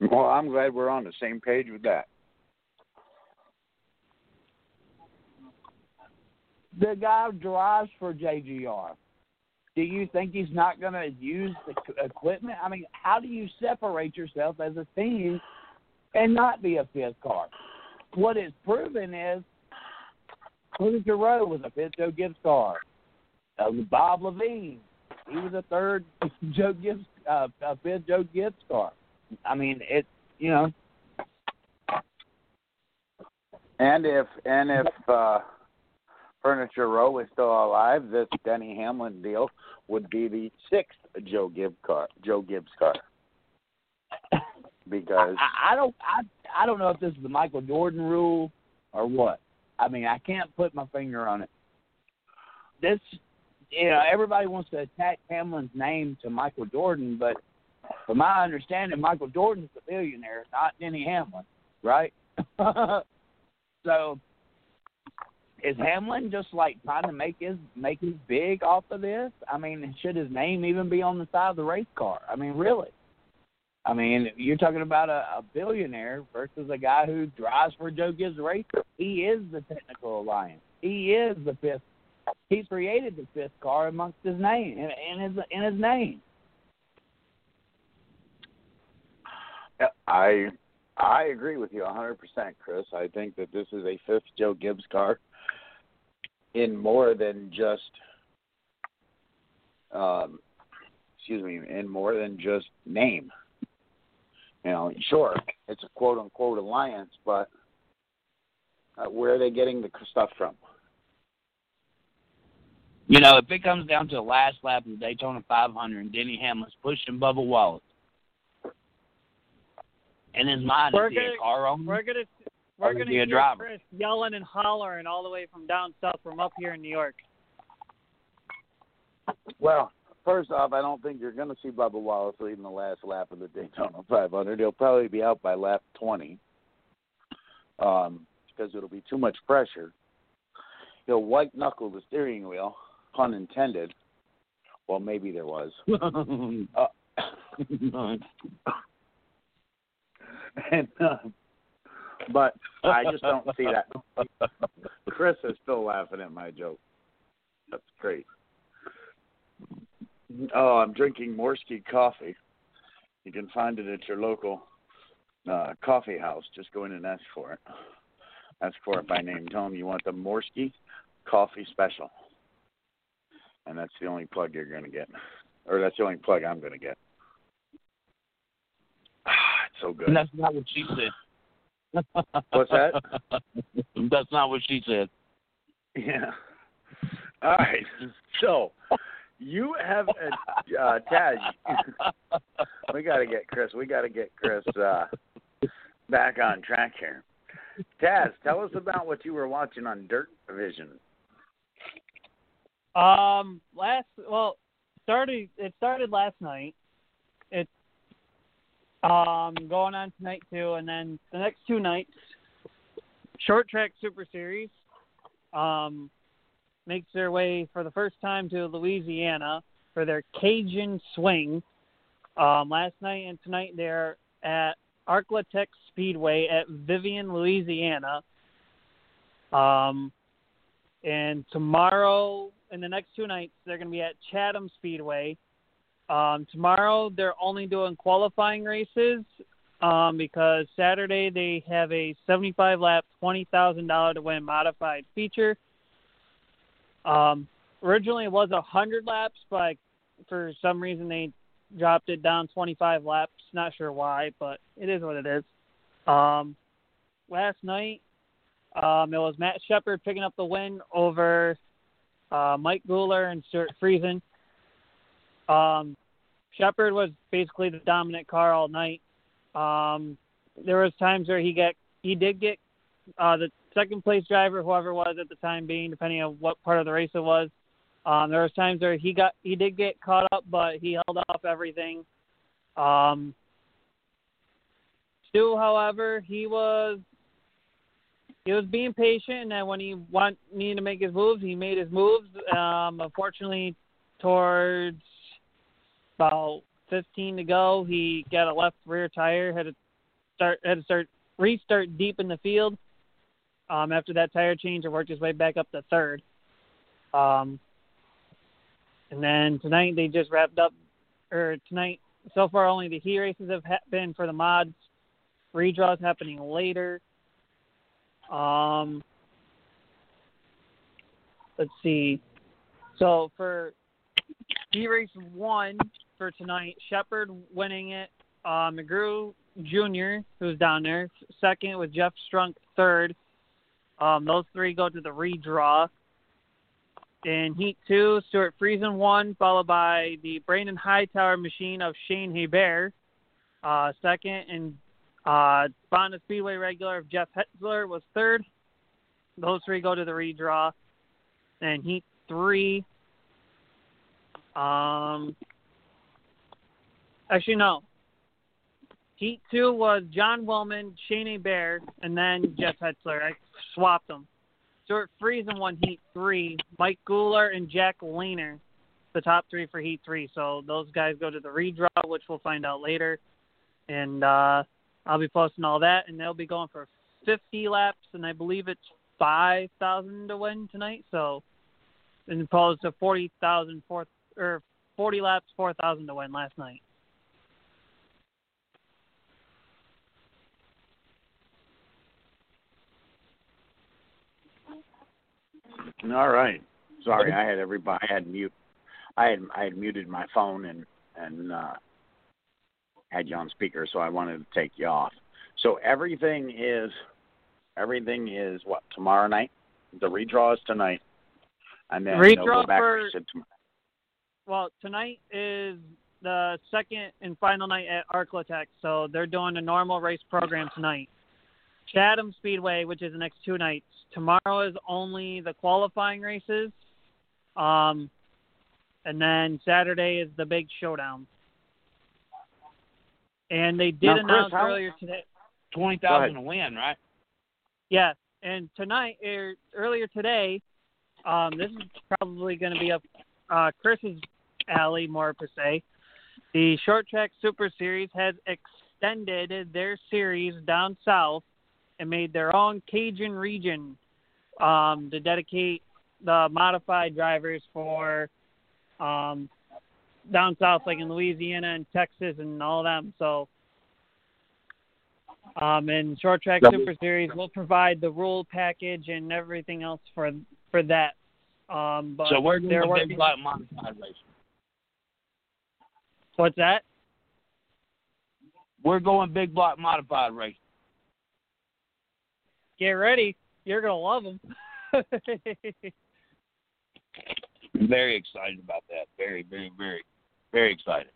Well, I'm glad we're on the same page with that. The guy drives for JGR. Do you think he's not going to use the equipment? I mean, how do you separate yourself as a team and not be a fifth car? what it's proven is Furniture Row was a fifth Joe Gibbs car. Uh, Bob Leavine, he was a third [laughs] Joe Gibbs, uh, a fifth Joe Gibbs car. I mean, it, you know. And if and if uh, Furniture Row is still alive, this Denny Hamlin deal would be the sixth Joe Gibbs car. Joe Gibbs car. Because I, I don't, I, I don't know if this is the Michael Jordan rule or what. I mean, I can't put my finger on it. This, you know, everybody wants to attach Hamlin's name to Michael Jordan, but from my understanding, Michael Jordan's the billionaire, not Denny Hamlin, right? [laughs] so, is Hamlin just like trying to make his make his big off of this? I mean, should his name even be on the side of the race car? I mean, really? I mean, you're talking about a, a billionaire versus a guy who drives for Joe Gibbs Racing. He is the technical alliance. He is the fifth. He created the fifth car amongst his name in, in his in his name. I I agree with you 100%, Chris. I think that this is a fifth Joe Gibbs car in more than just um excuse me, in more than just name. You know, sure, it's a quote unquote alliance, but uh, where are they getting the stuff from? You know, if it comes down to the last lap of the Daytona 500 and Denny Hamlin's pushing Bubba Wallace, in his mind, We're is he gonna- a car owner? We're gonna we're gonna he a hear driver? Chris yelling and hollering all the way from down south from up here in New York. Well, first off, I don't think you're going to see Bubba Wallace leading the last lap of the Daytona 500. He'll probably be out by lap 20 um, because it'll be too much pressure. He'll white knuckle the steering wheel, pun intended. Well, maybe there was. [laughs] Uh, [laughs] and, uh, but I just don't see that. Chris is still laughing at my joke. That's great. Oh, I'm drinking Morsky coffee. You can find it at your local uh, coffee house. Just go in and ask for it. Ask for it by name. Tell them you want the Morsky coffee special. And that's the only plug you're going to get. Or that's the only plug I'm going to get. [sighs] it's so good. And that's not what she said. What's that? [laughs] that's not what she said. Yeah. All right. So you have a uh, Taz. we got to get Chris. We got to get Chris uh, back on track here. Taz, tell us about what you were watching on Dirt Vision. Um, last well, started it started last night. It's um going on tonight too, and then the next two nights, short track Super Series, um, makes their way for the first time to Louisiana for their Cajun Swing. Um, last night and tonight they're at Ark-La-Tex Speedway at Vivian, Louisiana. Um, and tomorrow and the next two nights they're going to be at Chatham Speedway. Um, tomorrow they're only doing qualifying races um, because Saturday they have a 75 lap, twenty thousand dollar to win modified feature. Um, originally it was a hundred laps, but for some reason they dropped it down 25 laps. Not sure why, but it is what it is. Um, last night um, it was Matt Sheppard picking up the win over uh, Mike Gular and Stuart Friesen. Um, Sheppard was basically the dominant car all night. Um, there was times where he get he did get uh, the second place driver, whoever was at the time being, depending on what part of the race it was. Um, there was times where he got he did get caught up, but he held off everything. Um, Stu, however, he was he was being patient, and when he want me to make his moves, he made his moves. Um, unfortunately, towards about 15 to go, he got a left rear tire, had to start had to start restart deep in the field. Um, after that tire change, and worked his way back up to third. Um, and then tonight they just wrapped up, or tonight so far only the heat races have ha- been for the mods. Redraws happening later. Um, let's see. So for heat race one for tonight, Sheppard winning it. Uh, McGrew Jr., who's down there, second with Jeff Strunk third. Um, those three go to the redraw. In Heat 2, Stuart Friesen won, followed by the Brandon Hightower machine of Shane Hebert. Uh, second, and uh, Fonda Speedway regular of Jeff Hetzler was third. Those three go to the redraw. And Heat 3, um, actually, no. Heat 2 was John Willman, Shane Hebert, and then Jeff Hetzler. I swapped them. Stuart Friesen won Heat 3. Mike Gular and Jack Lehner, the top three for Heat 3. So those guys go to the redraw, which we'll find out later. And uh, I'll be posting all that, and they'll be going for 50 laps, and I believe it's 5,000 to win tonight. So, as opposed to 40,000 or 40 laps, 4,000 to win last night. All right. Sorry, I had everybody. I had mute. I had I had muted my phone and and uh, had you on speaker, so I wanted to take you off. So everything is everything is what tomorrow night. The redraw is tonight, and then redraw go back for to tomorrow. well tonight is the second and final night at Ark-La-Tex, so they're doing a normal race program tonight. Chatham Speedway, which is the next two nights. Tomorrow is only the qualifying races, um, and then Saturday is the big showdown. And they did Now, announce how- earlier today. Twenty thousand to win, right? Yes, and tonight, er, earlier today, um, this is probably going to be up uh, Chris's alley more per se. The Short Track Super Series has extended their series down south and made their own Cajun region um, to dedicate the modified drivers for um, down south, like in Louisiana and Texas and all of them. So um, and Short Track. Super Series will provide the rule package and everything else for for that. Um, but so we're doing a working. big block modified race. What's that? We're going big block modified race. Get ready. You're gonna love them. I'm [laughs] very excited about that. Very, very, very, very excited.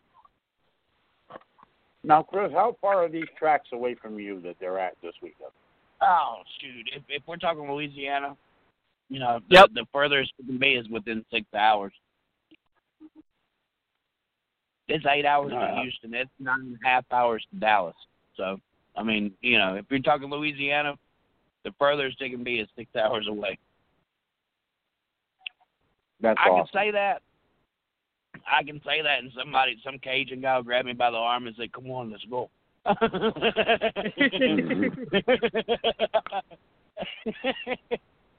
Now, Chris, how far are these tracks away from you that they're at this weekend? Oh shoot! If if we're talking Louisiana, you know, the, Yep. the furthest it can be is within six hours. It's eight hours Uh, to Houston. It's nine and a half hours to Dallas. So, I mean, you know, if you're talking Louisiana, the furthest it can be is six hours away. That's I awesome. can say that. I can say that, and somebody, some Cajun guy will grab me by the arm and say, "Come on, let's go." [laughs]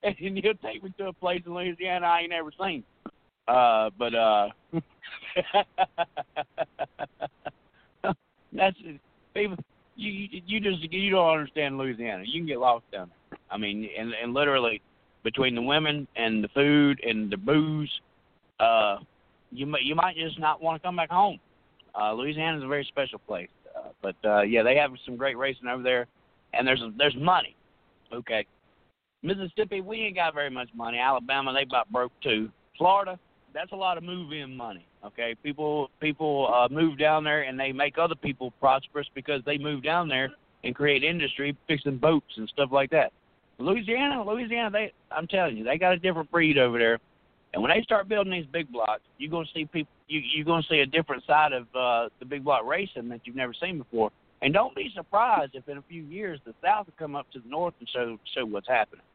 and he'll take me to a place in Louisiana I ain't ever seen. Uh, but uh, [laughs] that's people. You you- just you don't understand Louisiana. You can get lost down there. I mean, and and literally between the women and the food and the booze, uh, you might you might just not want to come back home. Uh, Louisiana is a very special place, uh, but uh, yeah, they have some great racing over there, and there's there's money. Okay, Mississippi, we ain't got very much money. Alabama, they about broke too. Florida, that's a lot of move-in money. Okay, people people uh, move down there and they make other people prosperous because they move down there and create industry, fixing boats and stuff like that. Louisiana, Louisiana, they I'm telling you, they got a different breed over there. And when they start building these big blocks, you're gonna see people you you're gonna see a different side of uh the big block racing that you've never seen before. And don't be surprised if in a few years the South will come up to the north and show show what's happening.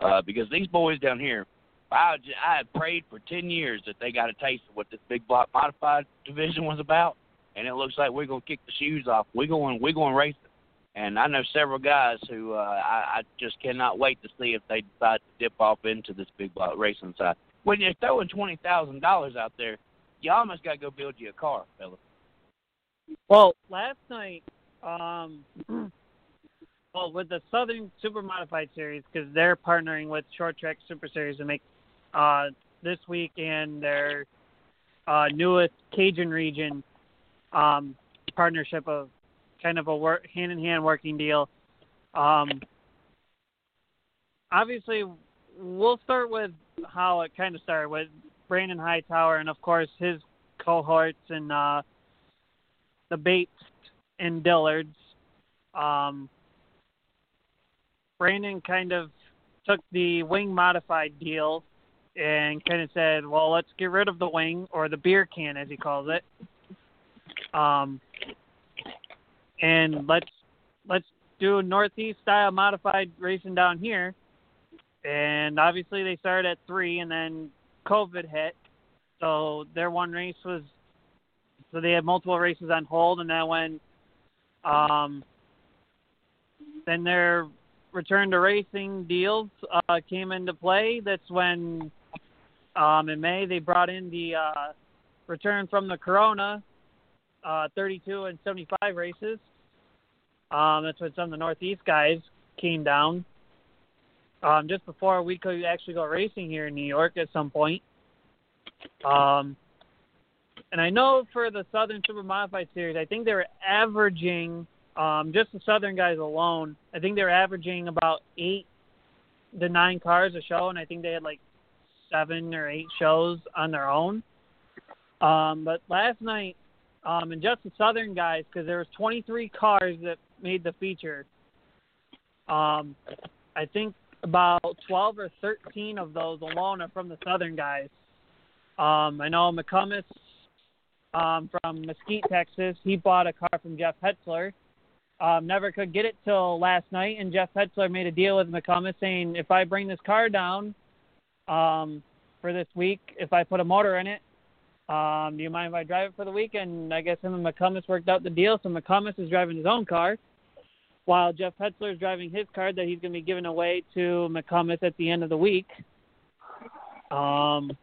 Uh, because these boys down here, I j- I had prayed for ten years that they got a taste of what this big block modified division was about, and it looks like we're gonna kick the shoes off. We're going we're going racing. And I know several guys who uh, I, I just cannot wait to see if they decide to dip off into this big block racing side. When you're throwing twenty thousand dollars out there, you almost got to go build you a car, fella. Well, last night, um, [clears throat] well with the Southern Super Modified Series because they're partnering with Short Track Super Series to make uh, this week in their uh, newest Cajun region um, partnership of kind of a work hand in hand working deal. Um, obviously, we'll start with how it kind of started with Brandon Hightower and of course his cohorts and uh, the Bates and Dillards. Um, Brandon kind of took the wing modified deal and kind of said, "Well, let's get rid of the wing or the beer can, as he calls it, um, and let's let's do northeast style modified racing down here." And obviously, they started at three, and then COVID hit, so their one race was so they had multiple races on hold, and then when um, then their return to racing deals uh, came into play. That's when um, in May they brought in the uh, return from the Corona, uh, 32 and 75 races. Um, that's when some of the Northeast guys came down. Um, just before we could actually go racing here in New York at some point. Um, and I know for the Southern Super Modified Series, I think they were averaging um, just the Southern guys alone. I think they were averaging about eight to nine cars a show, and I think they had like seven or eight shows on their own. Um, but last night, um, and just the Southern guys, because there was 23 cars that made the feature. Um, I think about 12 or 13 of those alone are from the Southern guys. Um, I know McCummins um, from Mesquite, Texas. He bought a car from Jeff Hetzler. Um, never could get it till last night, and Jeff Hetzler made a deal with McCummins saying, if I bring this car down um, for this week, if I put a motor in it, um, do you mind if I drive it for the weekend? I guess him and McCummins worked out the deal, so McCummins is driving his own car, while Jeff Hetzler is driving his car that he's going to be giving away to McCummins at the end of the week. Um,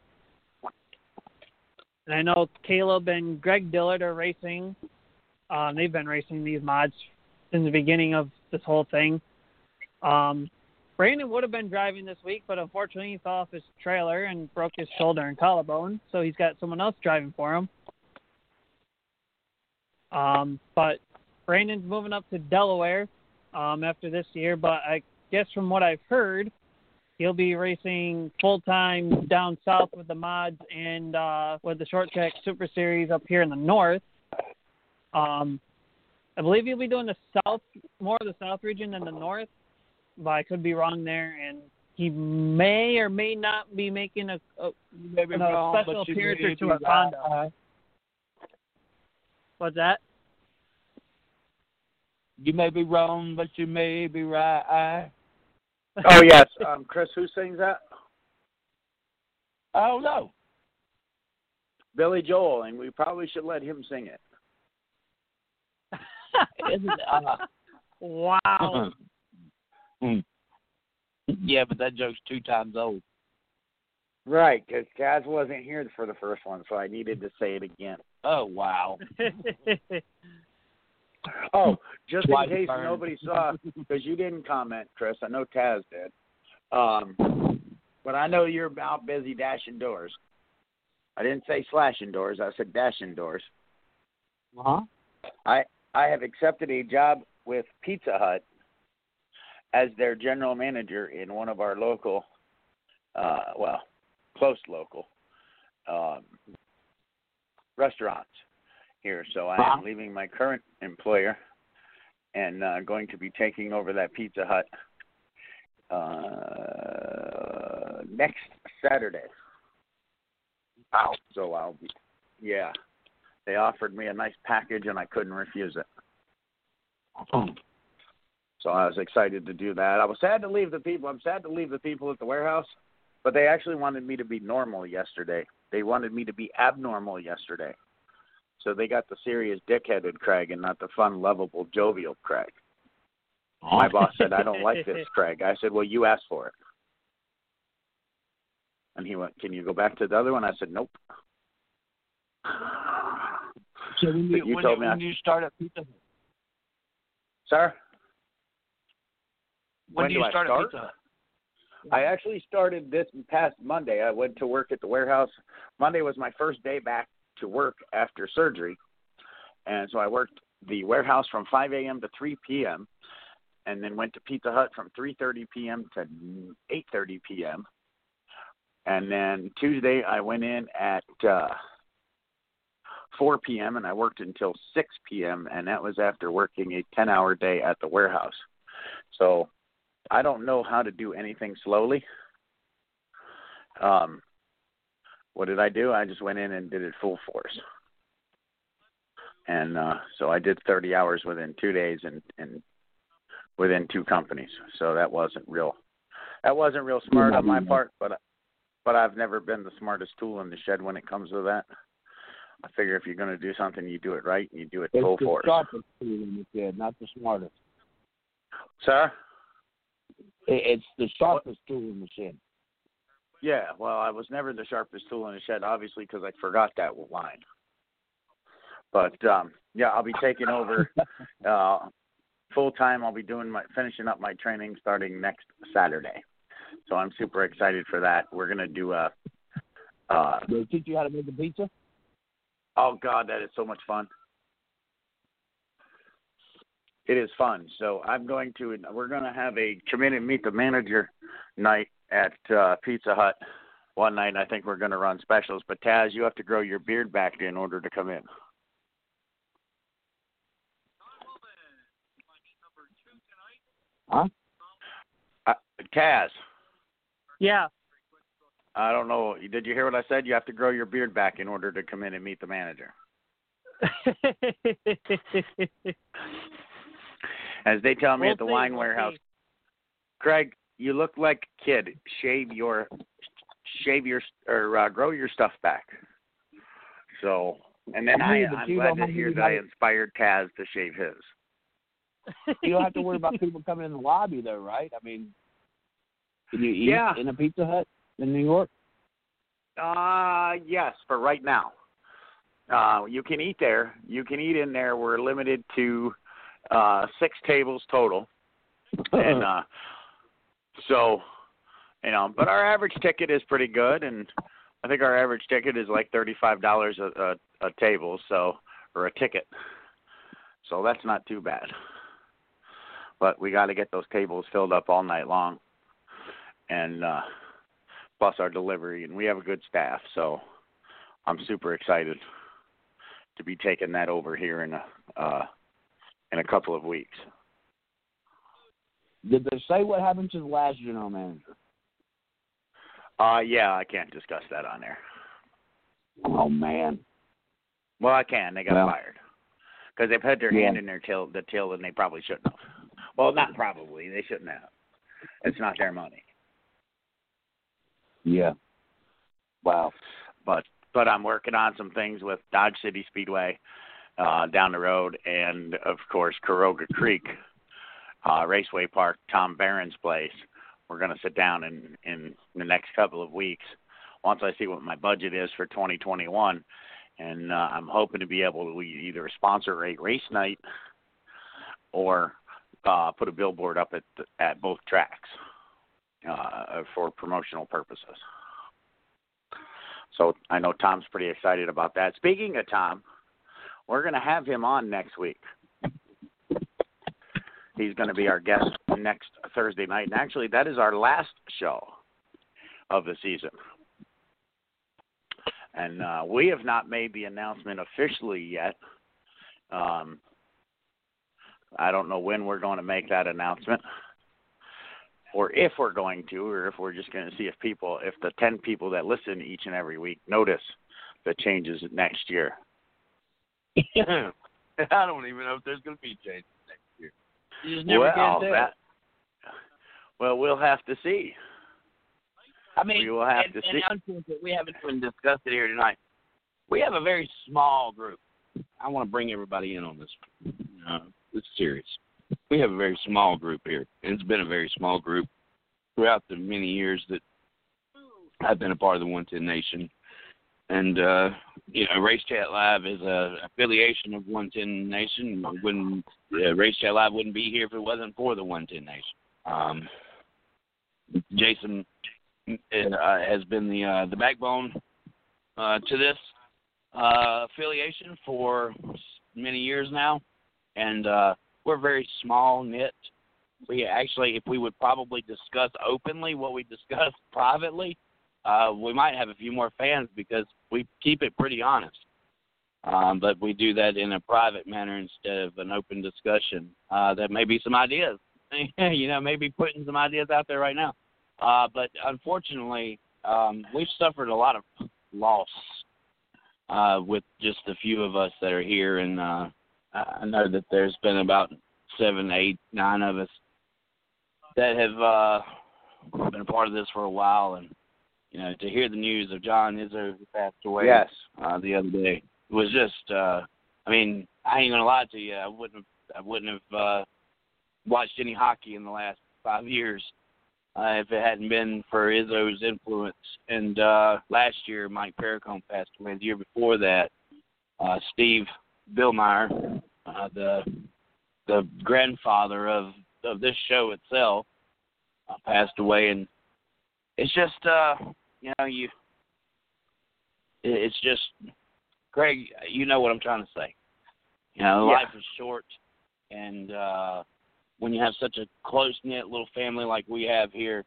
and I know Caleb and Greg Dillard are racing. Um, they've been racing these mods since the beginning of this whole thing. Um, Brandon would have been driving this week, but unfortunately he fell off his trailer and broke his shoulder and collarbone, so he's got someone else driving for him. Um, but Brandon's moving up to Delaware um, after this year, but I guess from what I've heard, he'll be racing full time down south with the mods and uh, with the short track super series up here in the north. Um, I believe he'll be doing the south, more of the south region than the north, but I could be wrong there. And he may or may not be making a, a, Maybe a wrong, special appearance may or two at Fonda. right. What's that? You may be wrong, but you may be right. Oh yes, um, Chris, who sings that? I don't know. Billy Joel, and we probably should let him sing it. [laughs] [laughs] Isn't it? Uh, wow. Hmm. yeah, but that joke's two times old. Right, because Taz wasn't here for the first one, so I needed to say it again. Oh wow. [laughs] Oh, just Twice in case burned. nobody saw, because you didn't comment, Chris. I know Taz did. Um, but I know you're about busy dashing doors. I didn't say slashing doors. I said dashing doors. Uh-huh. I I have accepted a job with Pizza Hut as their general manager in one of our local, uh, well, close local um, restaurants here. So I am leaving my current employer and uh, going to be taking over that Pizza Hut uh, next Saturday. Wow. So I'll be, yeah. They offered me a nice package and I couldn't refuse it. So I was excited to do that. I was sad to leave the people. I'm sad to leave the people at the warehouse, but they actually wanted me to be normal yesterday. They wanted me to be abnormal yesterday. So they got the serious dickheaded Craig and not the fun, lovable, jovial Craig. My boss said, I don't like this, [laughs] Craig. I said, Well, you asked for it. And he went, Can you go back to the other one? I said, Nope. So when you, you when, told you, me when I- you start at Pizza Hut, Sir? When, When do do you I start, start? at Pizza Hut? I actually started this past Monday. I went to work at the warehouse. Monday was my first day back to work after surgery, and so I worked the warehouse from 5 a.m. to 3 p.m. and then went to Pizza Hut from 3:30 p.m. to 8:30 p.m. And then Tuesday I went in at uh 4 p.m. and I worked until 6 p.m. and that was after working a 10-hour day at the warehouse. So I don't know how to do anything slowly. Um, what did I do? I just went in and did it full force. And uh, so I did 30 hours within two days and, and within two companies. So that wasn't real. That wasn't real smart on my part, but but I've never been the smartest tool in the shed when it comes to that. I figure if you're going to do something, you do it right and you do it It's full the force. sharpest tool in the shed, not the smartest. Sir? It- It's the sharpest tool in the shed. Yeah, well, I was never the sharpest tool in the shed, obviously, because I forgot that line. But um, yeah, I'll be taking over [laughs] uh, full time. I'll be doing my finishing up my training starting next Saturday. So I'm super excited for that. We're gonna do a. Uh, They teach you how to make a pizza. oh God, that is so much fun. It is fun. So I'm going to. We're gonna have a come in and meet the manager night at uh, Pizza Hut. One night, I think we're going to run specials. But Taz, you have to grow your beard back in order to come in. Huh? Uh, Taz, Yeah. I don't know. Did you hear what I said? You have to grow your beard back in order to come in and meet the manager. [laughs] As they tell me We'll at the see, wine we'll warehouse, see. Craig, you look like a kid. Shave your, shave your, or uh, grow your stuff back. So, and then I'm I, here, but I'm you glad don't to hear that I inspired Taz to shave his. [laughs] You don't have to worry about people coming in the lobby, though, right? I mean, can you eat Yeah. in a Pizza Hut in New York? Uh yes, for right now. Uh you can eat there. You can eat in there. We're limited to uh six tables total. and [laughs] uh so you know, but our average ticket is pretty good and I think our average ticket is like thirty five dollars a a a table, so or a ticket. So that's not too bad. But we gotta get those tables filled up all night long. And uh plus our delivery, and we have a good staff. So I'm super excited to be taking that over here in a uh, in a couple of weeks. Did they say what happened to the last general manager? Uh, yeah, I can't discuss that on there. Oh man, Well, I can. They got Well. fired because they've had their Yeah. hand in their till the till, and they probably shouldn't have. Well, not probably. They shouldn't have. It's not their money. yeah. Wow. but but I'm working on some things with Dodge City Speedway uh, down the road, and of course Caroga Creek uh, Raceway Park, Tom Barron's place. We're going to sit down in in the next couple of weeks once I see what my budget is for 2021, and uh, I'm hoping to be able to either sponsor a race night or uh, put a billboard up at the, at both tracks uh, for promotional purposes. So I know Tom's pretty excited about that. Speaking of Tom, we're going to have him on next week. He's going to be our guest next Thursday night. And actually, that is our last show of the season. And uh, we have not made the announcement officially yet. Um, I don't know when we're going to make that announcement or if we're going to, or if we're just going to see if people, if the 10 people that listen each and every week notice the changes next year. [laughs] I don't even know if there's going to be changes next year. You just never well, can tell. that, well, we'll have to see. I mean, we will have and, to and see. unfortunately, we haven't even discussed it here tonight. We have a very small group. I want to bring everybody in on this. Uh, it's serious. We have a very small group here, and it's been a very small group throughout the many years that I've been a part of the 110 Nation. And uh, you know, Race Chat Live is a affiliation of 110 Nation. Uh, Race Chat Live wouldn't be here if it wasn't for the 110 Nation. Um, Jason uh, has been the uh, the backbone uh, to this uh, affiliation for many years now, and uh, we're very small knit. We actually, if we would probably discuss openly what we discuss [laughs] privately, uh, we might have a few more fans because we keep it pretty honest. Um, but we do that in a private manner instead of an open discussion. Uh, that may be some ideas. [laughs] you know, maybe putting some ideas out there right now. Uh, but unfortunately, um, we've suffered a lot of loss uh, with just a few of us that are here, and uh, I know that there's been about seven, eight, nine of us that have uh, been a part of this for a while, and you know, to hear the news of John Izzo who passed away Yes. uh, the other day was just. Uh, I mean, I ain't gonna lie to you. I wouldn't have. I wouldn't have uh, watched any hockey in the last five years uh, if it hadn't been for Izzo's influence. And uh, last year, Mike Perricone passed away. The year before that, uh, Steve Billmeyer, uh, the the grandfather of of this show itself, uh, passed away. And it's just, uh, you know, you it's just, Greg. You know what I'm trying to say. You know, Yeah. life is short, and uh, when you have such a close knit little family like we have here,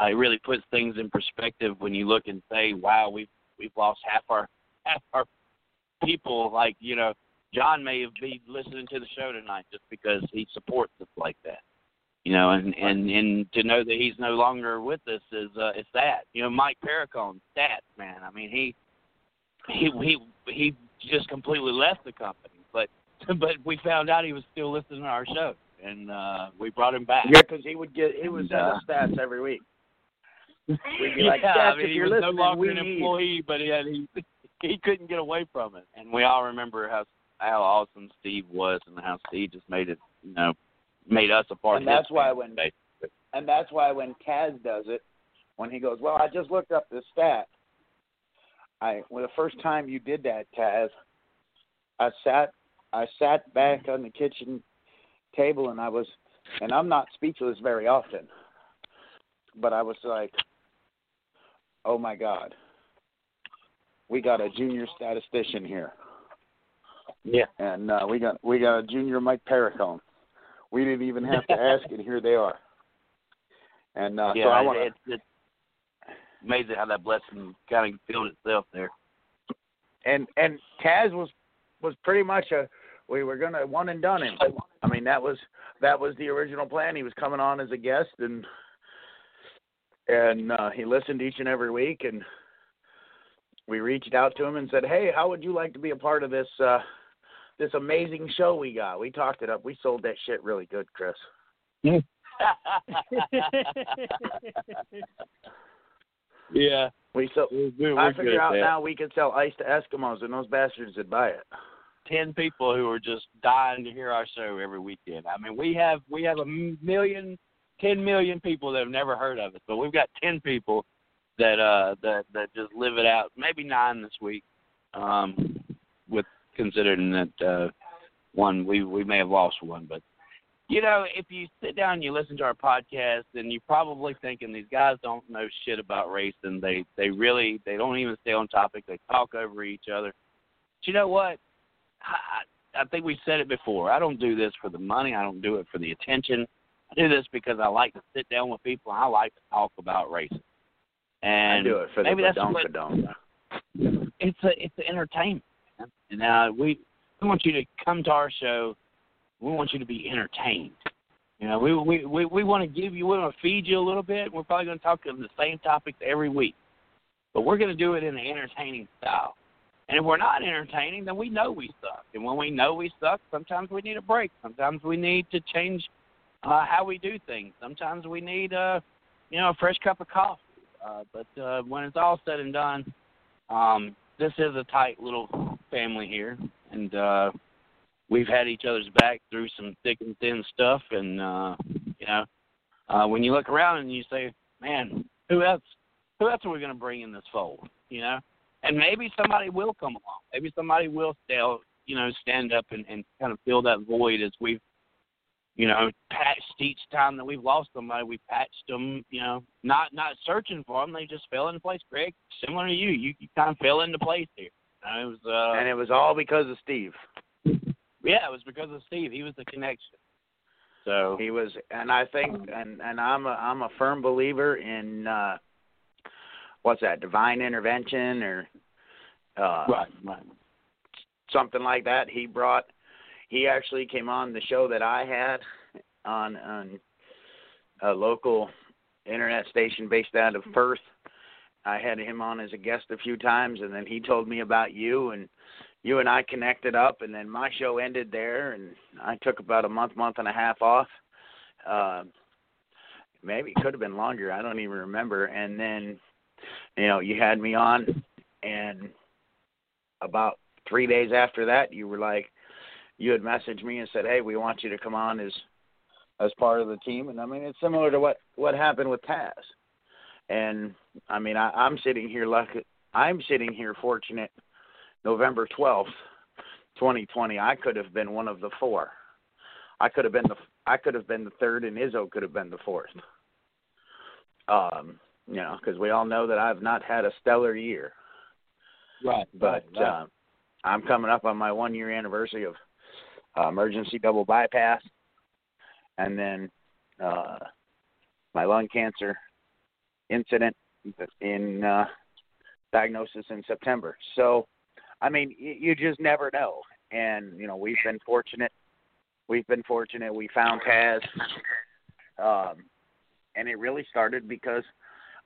uh, it really puts things in perspective when you look and say, "Wow, we've we've lost half our [laughs] half our people." Like you know, John may have been listening to the show tonight just because he supports us like that. You know, and and and to know that he's no longer with us is uh, is sad. You know, Mike Perricone, stats man. I mean, he he he he just completely left the company, but [laughs] but we found out he was still listening to our show, and uh we brought him back. Yeah, because he would get he would And, uh, us stats every week. We'd be [laughs] like, yeah, I mean, if he you're was no longer an need." employee, but he had he [laughs] he couldn't get away from it. And we all remember how how awesome Steve was, and how Steve just made it, you know, made us a part And of that's why when- basically. And that's why when Kaz does it, when he goes, "Well, I just looked up the stat." I well, the first time you did that, Kaz, I sat I sat back on the kitchen table and I was, and I'm not speechless very often, but I was like, "Oh my God, we got a junior statistician here." Yeah. and uh, we got we got a junior Mike Perricone. We didn't even have to [laughs] ask, and here they are. And uh, yeah, so I want it's, it's amazing how that blessing kind of filled itself there. and and Kaz was was pretty much a we were gonna one and done him. I mean that was that was the original plan. He was coming on as a guest and and uh, he listened each and every week and we reached out to him and said, "Hey, how would you like to be a part of this uh this amazing show we got?" We talked it up. We sold that shit really good, Chris. [laughs] yeah, We so we're, we're, I we're good figure out that. now we could sell ice to Eskimos and those bastards would buy it. ten people who are just dying to hear our show every weekend. I mean, we have we have a million, ten million people that have never heard of us, but we've got ten people that uh that that just live it out. Maybe nine this week, um, with considering that uh one we we may have lost one, but you know, if you sit down and you listen to our podcast, then you're probably thinking these guys don't know shit about racing. They they really they don't even stay on topic. They talk over each other. But you know what? I, I think we said it before. I don't do this for the money. I don't do it for the attention. I do this because I like to sit down with people and I like to talk about racing. And I do it for maybe the that's what it's a it's an entertainment. And uh, we we want you to come to our show. We want you to be entertained. You know, we we we, we want to give you, we want to feed you a little bit. We're probably going to talk on the same topics every week, but we're going to do it in an entertaining style. And if we're not entertaining, then we know we suck. And when we know we suck, sometimes we need a break. Sometimes we need to change uh, how we do things. Sometimes we need, uh, you know, a fresh cup of coffee. Uh, but uh, when it's all said and done, um, this is a tight little family here, and uh, we've had each other's back through some thick and thin stuff. And uh, you know, uh, when you look around and you say, "Man, who else? Who else are we going to bring in this fold?" You know, and maybe somebody will come along. Maybe somebody will still, you know, stand up and, and kind of fill that void as we've you know, patched each time that we've lost somebody. We patched them, you know, not not searching for them. They just fell into place. Greg, similar to you, you, you kind of fell into place here. And it was, uh, and it was all because of Steve. yeah, it was because of Steve. He was the connection. So He was, and I think, and and I'm a I'm a firm believer in uh what's that, divine intervention or uh right, right. something like that. He brought, he actually came on the show that I had on on a local internet station based out of Perth. I had him on as a guest a few times, and then he told me about you, and you and I connected up, and then my show ended there, and I took about a month, month and a half off. Uh, maybe it could have been longer. I don't even remember. And then, you know, you had me on, and about three days after that, you were like, you had messaged me and said, "Hey, we want you to come on as as part of the team." And I mean, it's similar to what what happened with Taz. And I mean, I, I'm sitting here lucky. I'm sitting here fortunate. November twelfth, 2020. I could have been one of the four. I could have been the I could have been the third, and Izzo could have been the fourth. Um, you know, because we all know that I've not had a stellar year Right. but right, right. uh, I'm coming up on my one year anniversary of uh, emergency double bypass, and then uh, my lung cancer incident in uh, diagnosis in September. So, I mean, you just never know. And you know, we've been fortunate. We've been fortunate. We found Taz, um, and it really started because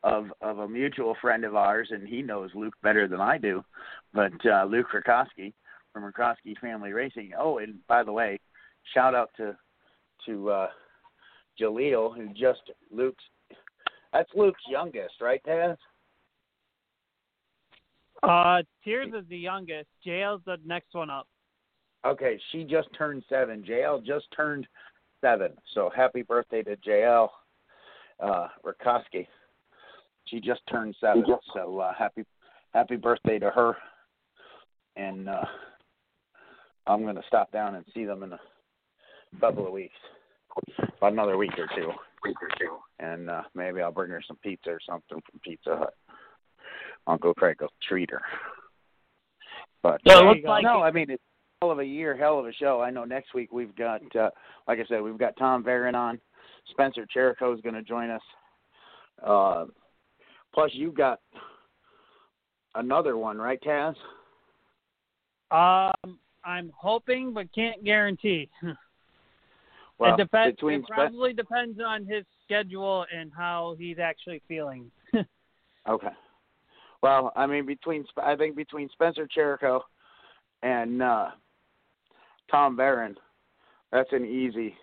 of of a mutual friend of ours, and he knows Luke better than I do. But uh, Luke Rakowski from Rakowski Family Racing. Oh, and by the way, shout out to to uh, Jaleel, who just Luke's. That's Luke's youngest, right, Taz? Uh, Tears is the youngest. JL's the next one up. Okay, she just turned seven. JL just turned seven. So happy birthday to JL uh, Rakowski. She just turned seven. So uh, happy happy birthday to her. And uh, I'm gonna stop down and see them in a couple of weeks, about another week or two. Week or two. And uh, maybe I'll bring her some pizza or something from Pizza Hut. Uncle Craig will treat her. But So uh, like no, I mean it's hell of a year, hell of a show. I know next week we've got, uh, like I said, we've got Tom Varon on. Spencer Cherico is going to join us. Uh, plus, you've got another one, right, Taz? Um, I'm hoping, but can't guarantee. [laughs] Well, it depends. It probably depends on his schedule and how he's actually feeling. [laughs] Okay. Well, I mean, between I think between Spencer Cherico and uh, Tom Barron, that's an easy.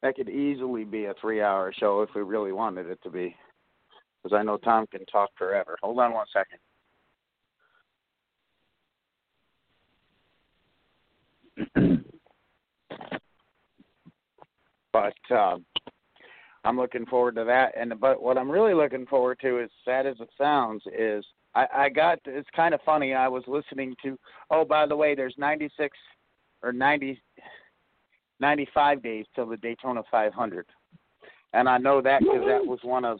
That could easily be a three-hour show if we really wanted it to be, because I know Tom can talk forever. Hold on one second. [clears throat] but um, I'm looking forward to that. And but what I'm really looking forward to, as sad as it sounds, is I, I got. It's kind of funny. I was listening to. Oh, by the way, there's 96 or 90, 95 days till the Daytona 500, and I know that because that was one of.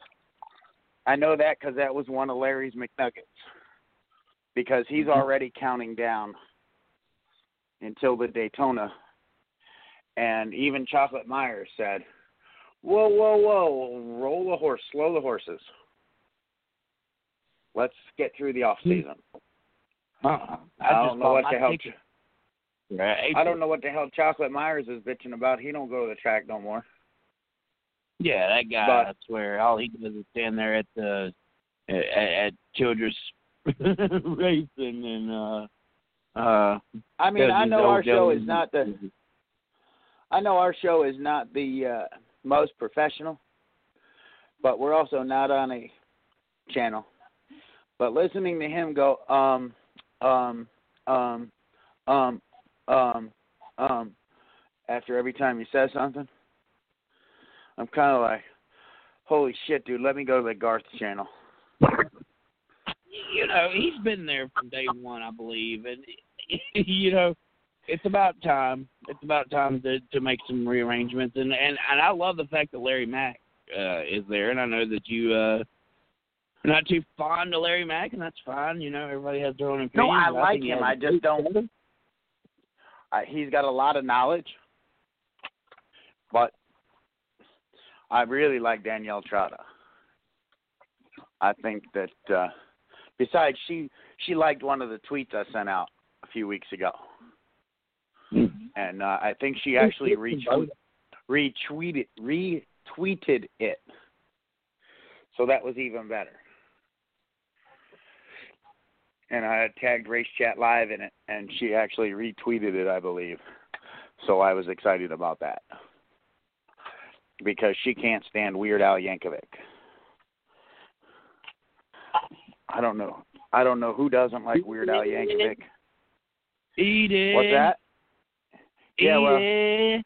I know that because that was one of Larry's McNuggets. Because he's already counting down until the Daytona, and even Chocolate Myers said, Whoa, whoa, whoa! Roll the horse, slow the horses. Let's get through the off season. Uh-uh. I don't know what the hell. Right. I don't know what the hell Chocolate Myers is bitching about. He don't go to the track no more. Yeah, that guy. But- I swear, all he does is stand there at the at, at Childress [laughs] racing and uh uh. I mean, I know our show is not the. I know our show is not the uh, most professional, but we're also not on a channel. But listening to him go, um, um, um, um, um, um, after every time he says something, I'm kind of like, holy shit, dude, let me go to the Garth channel. You know, he's been there from day one, I believe, and [laughs] you know, it's about time. It's about time to to make some rearrangements, and and and I love the fact that Larry Mac uh, is there, and I know that you uh, are not too fond of Larry Mac, and that's fine. You know, everybody has their own opinion. No, I like him. I just don't-. I, he's got a lot of knowledge, but I really like Danielle Trotta. I think that uh besides she she liked one of the tweets I sent out a few weeks ago. And uh, I think she actually retweet, retweeted retweeted it. So that was even better. And I tagged Race Chat Live in it, and she actually retweeted it, I believe. So I was excited about that because she can't stand Weird Al Yankovic. I don't know. I don't know who doesn't like Weird Al Yankovic. Eat it. What's that? Yeah, well, Eat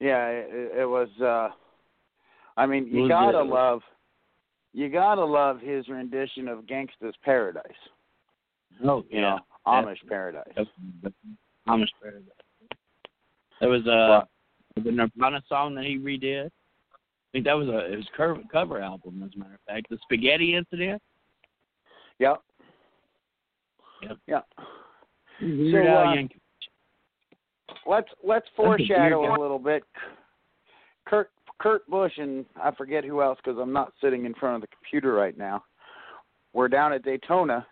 yeah, it, it was. uh I mean, you gotta it- love, you gotta love his rendition of Gangsta's Paradise. Oh You yeah. know, Amish Paradise. Amish Paradise. There was a the Nirvana song that he redid. I think that was a it was cover cover album as a matter of fact. The Spaghetti Incident. Yep. Yep. Yeah. Weird So, Al uh, Yankovic. Let's let's That's a weird foreshadow a little bit. Kurt Kurt Busch and I forget who else because I'm not sitting in front of the computer right now. We're down at Daytona,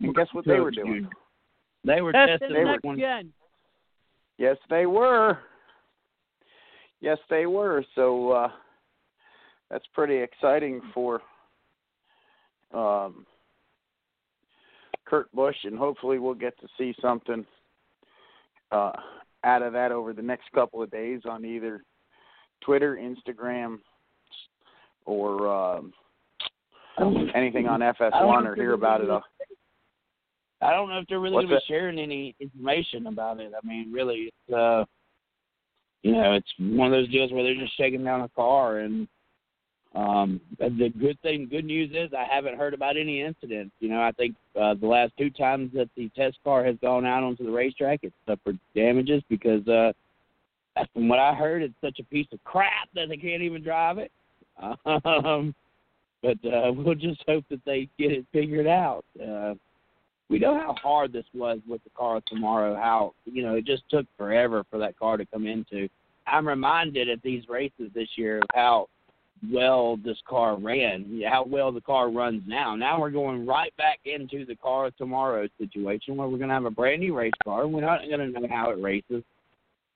and guess what they were doing? They were That's testing the were- next one. gen. Yes, they were. Yes, they were. So uh, that's pretty exciting for um, Kurt Busch, and hopefully we'll get to see something uh, out of that over the next couple of days on either Twitter, Instagram, or um, anything on FS1 or hear about it. Uh, I don't know if they're really going to be sharing any information about it. I mean, really, it's uh, you know, it's one of those deals where they're just shaking down a car, and um, the good thing, good news is I haven't heard about any incidents. You know, I think uh, the last two times that the test car has gone out onto the racetrack, it's suffered damages because, uh, from what I heard, it's such a piece of crap that they can't even drive it. Um, but uh, [laughs] we'll just hope that they get it figured out. Uh, we know how hard this was with the car tomorrow. How you know it just took forever for that car to come into. I'm reminded at these races this year of how well this car ran, how well the car runs now. Now we're going right back into the car tomorrow situation where we're going to have a brand new race car. We're not going to know how it races,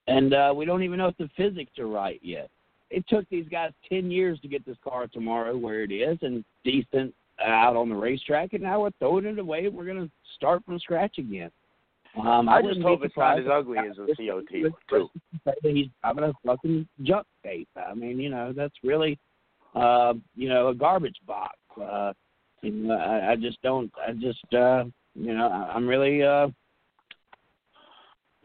and uh, we don't even know if the physics are right yet. It took these guys ten years to get this car tomorrow where it is and decent out on the racetrack, and now we're throwing it away. We're going to start from scratch again. Um, I just hope it's not as ugly as a COT one, too. he's driving a fucking junk tape. I mean, you know, that's really, uh, you know, a garbage box. Uh, you know, I, I just don't. I just, uh, you know, I, I'm really, uh,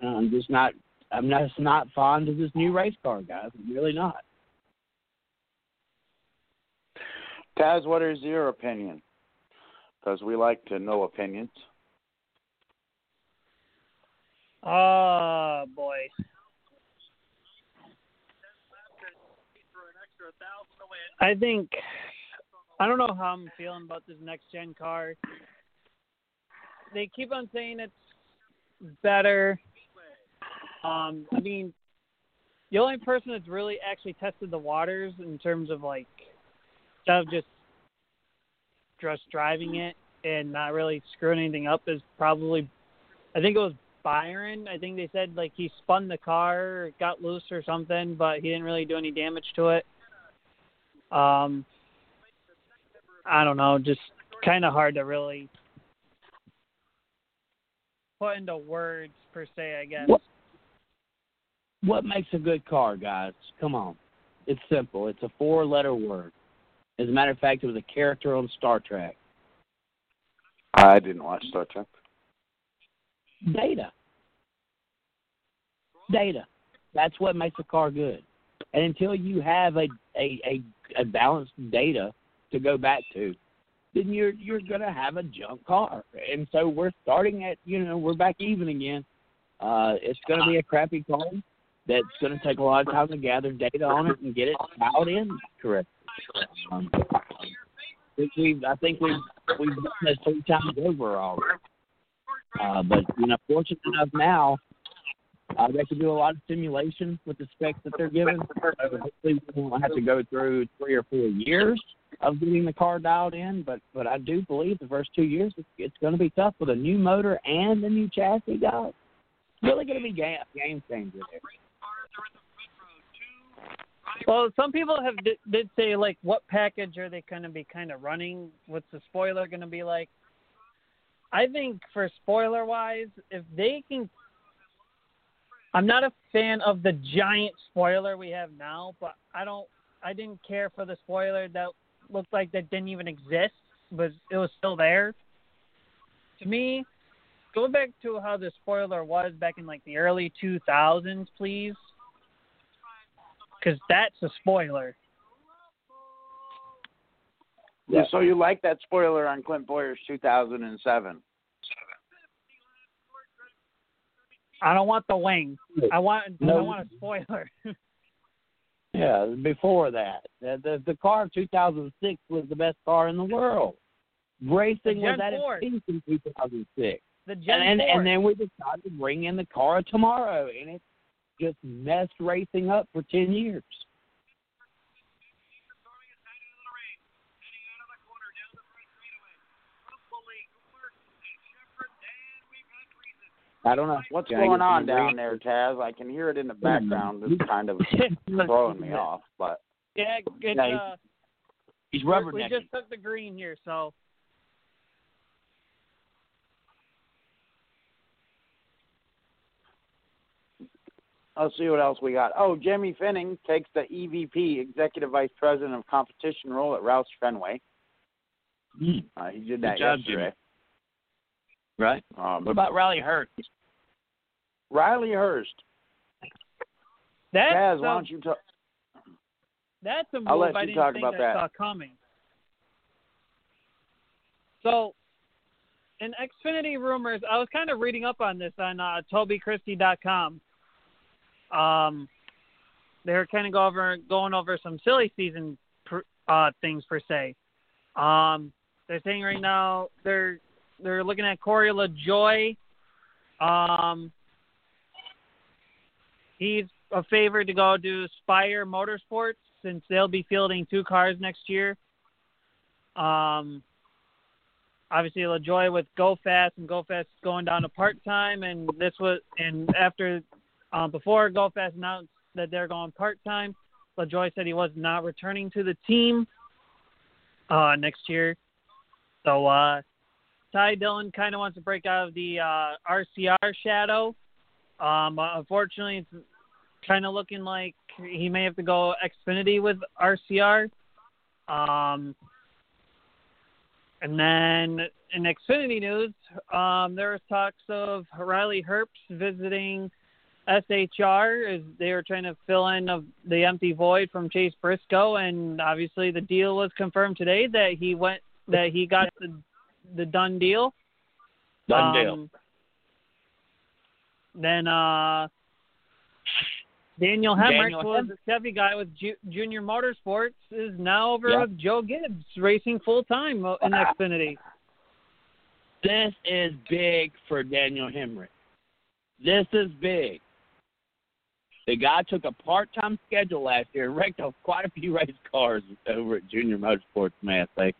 I'm just not. I'm just not fond of this new race car, guys. I'm really not. Taz, what is your opinion? Because we like to know opinions. Oh boy. I think I don't know how I'm feeling about this next gen car. They keep on saying it's better. Um, I mean, the only person that's really actually tested the waters in terms of like of just just driving it and not really screwing anything up is probably I think it was Byron. I think they said like he spun the car, got loose or something, but he didn't really do any damage to it. Um, I don't know, just kind of hard to really put into words per se. I guess. What- What makes a good car, guys? Come on. It's simple. It's a four letter word. As a matter of fact, it was a character on Star Trek. I didn't watch Star Trek. Data. Data. That's what makes a car good. And until you have a a, a, a balanced data to go back to, then you're you're gonna have a junk car. And so we're starting at you know, we're back even again. Uh, it's to be a crappy car that's to take a lot of time to gather data on it and get it dialed in correctly. Um, I think we've I think we've we've done this three times over already. Uh, but you know, fortunate enough now, uh, they can do a lot of simulation with the specs that they're given. Uh, hopefully, we won't have to go through three or four years of getting the car dialed in. But but I do believe the first two years it's, it's going to be tough with a new motor and a new chassis, guys. Really going to be game game changer there. Well, some people have did, did say like, what package are they going to be kind of running? What's the spoiler going to be like? I think for spoiler wise, if they can, I'm not a fan of the giant spoiler we have now, but I don't, I didn't care for the spoiler that looked like that didn't even exist, but it was still there. To me, go back to how the spoiler was back in like the early 2000s, please because that's a spoiler. Yeah. So you like that spoiler on Clint Bowyer's 2007? I don't want the wing. I want No. I want a spoiler. [laughs] Yeah, before that, the the, the car of 2006 was the best car in the world. Racing was at its peak in 2006. the Gen and and, 4. and then we decided to bring in the car of tomorrow, and it just messed racing up for ten years. I don't know What's Can going on some down there, Taz? I can hear it in the background. It's kind of [laughs] throwing me off, but Yeah, good. No, he's uh, He's we just took the green here, so Let's see what else we got. Oh, Jimmy Fennig takes the EVP, Executive Vice President of Competition role at Roush Fenway. Mm, Uh, he did that Good job, yesterday. Right. Um, What about Riley Herbst? Riley Herbst? that's Taz, a, why don't you talk? that's a move I'll let I you didn't talk think about I that. saw coming. So, in Xfinity rumors, I was kind of reading up on this on uh, TobyChristie.com. Um, they were kind of go over going over some silly season per, uh, things per se. Um, they're saying right now they're they're looking at Corey LaJoie. Um, he's a favorite to go to Spire Motorsports since they'll be fielding two cars next year. Um, obviously LaJoie with Go Fast and Go Fast going down to part time, and this was and after um, before Go Fast announced that they're going part time, LaJoie said he was not returning to the team uh, next year. So uh, Ty Dillon kind of wants to break out of the uh, RCR shadow. Um, uh, unfortunately, it's kind of looking like he may have to go Xfinity with RCR. Um, and then in Xfinity news, um, there was talks of Riley Herbst visiting SHR as they were trying to fill in of the empty void from Chase Briscoe, and obviously the deal was confirmed today that he went that he got the the done deal. Done deal. Um, Then uh, Daniel Hemric was a Chevy guy with Ju- Junior Motorsports is now over Yeah. with Joe Gibbs racing full time in Xfinity. This is big for Daniel Hemric. This is big. The guy took a part-time schedule last year and wrecked off quite a few race cars over at Junior Motorsports, I say.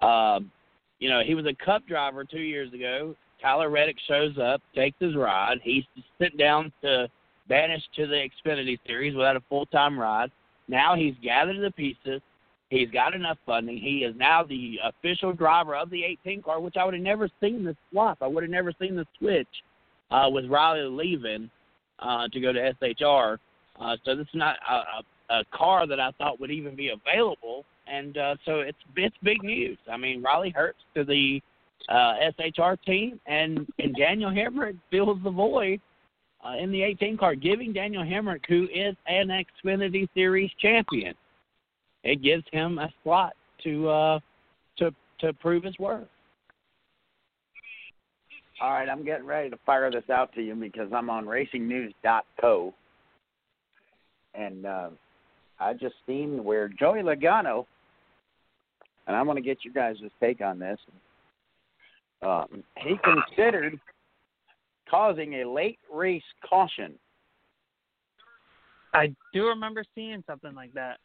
Um, you know, he was a cup driver two years ago. Tyler Reddick shows up, takes his ride. He's sent down to banished to the Xfinity Series without a full-time ride. Now he's gathered the pieces. He's got enough funding. He is now the official driver of the 18 car, which I would have never seen the swap. I would have never seen the switch uh, with Riley leaving uh, to go to SHR. Uh, so this is not a, a, a car that I thought would even be available, and uh, so it's it's big news. I mean, Riley Herbst to the uh, SHR team, and and Daniel Hemric fills the void uh, in the 18 car, giving Daniel Hemric, who is an Xfinity Series champion, it gives him a slot to uh, to to prove his worth. All right, I'm getting ready to fire this out to you because I'm on RacingNews.co, and uh, I just seen where Joey Logano, and I want to get you guys' take on this. Um, he considered causing a late race caution. I do remember seeing something like that.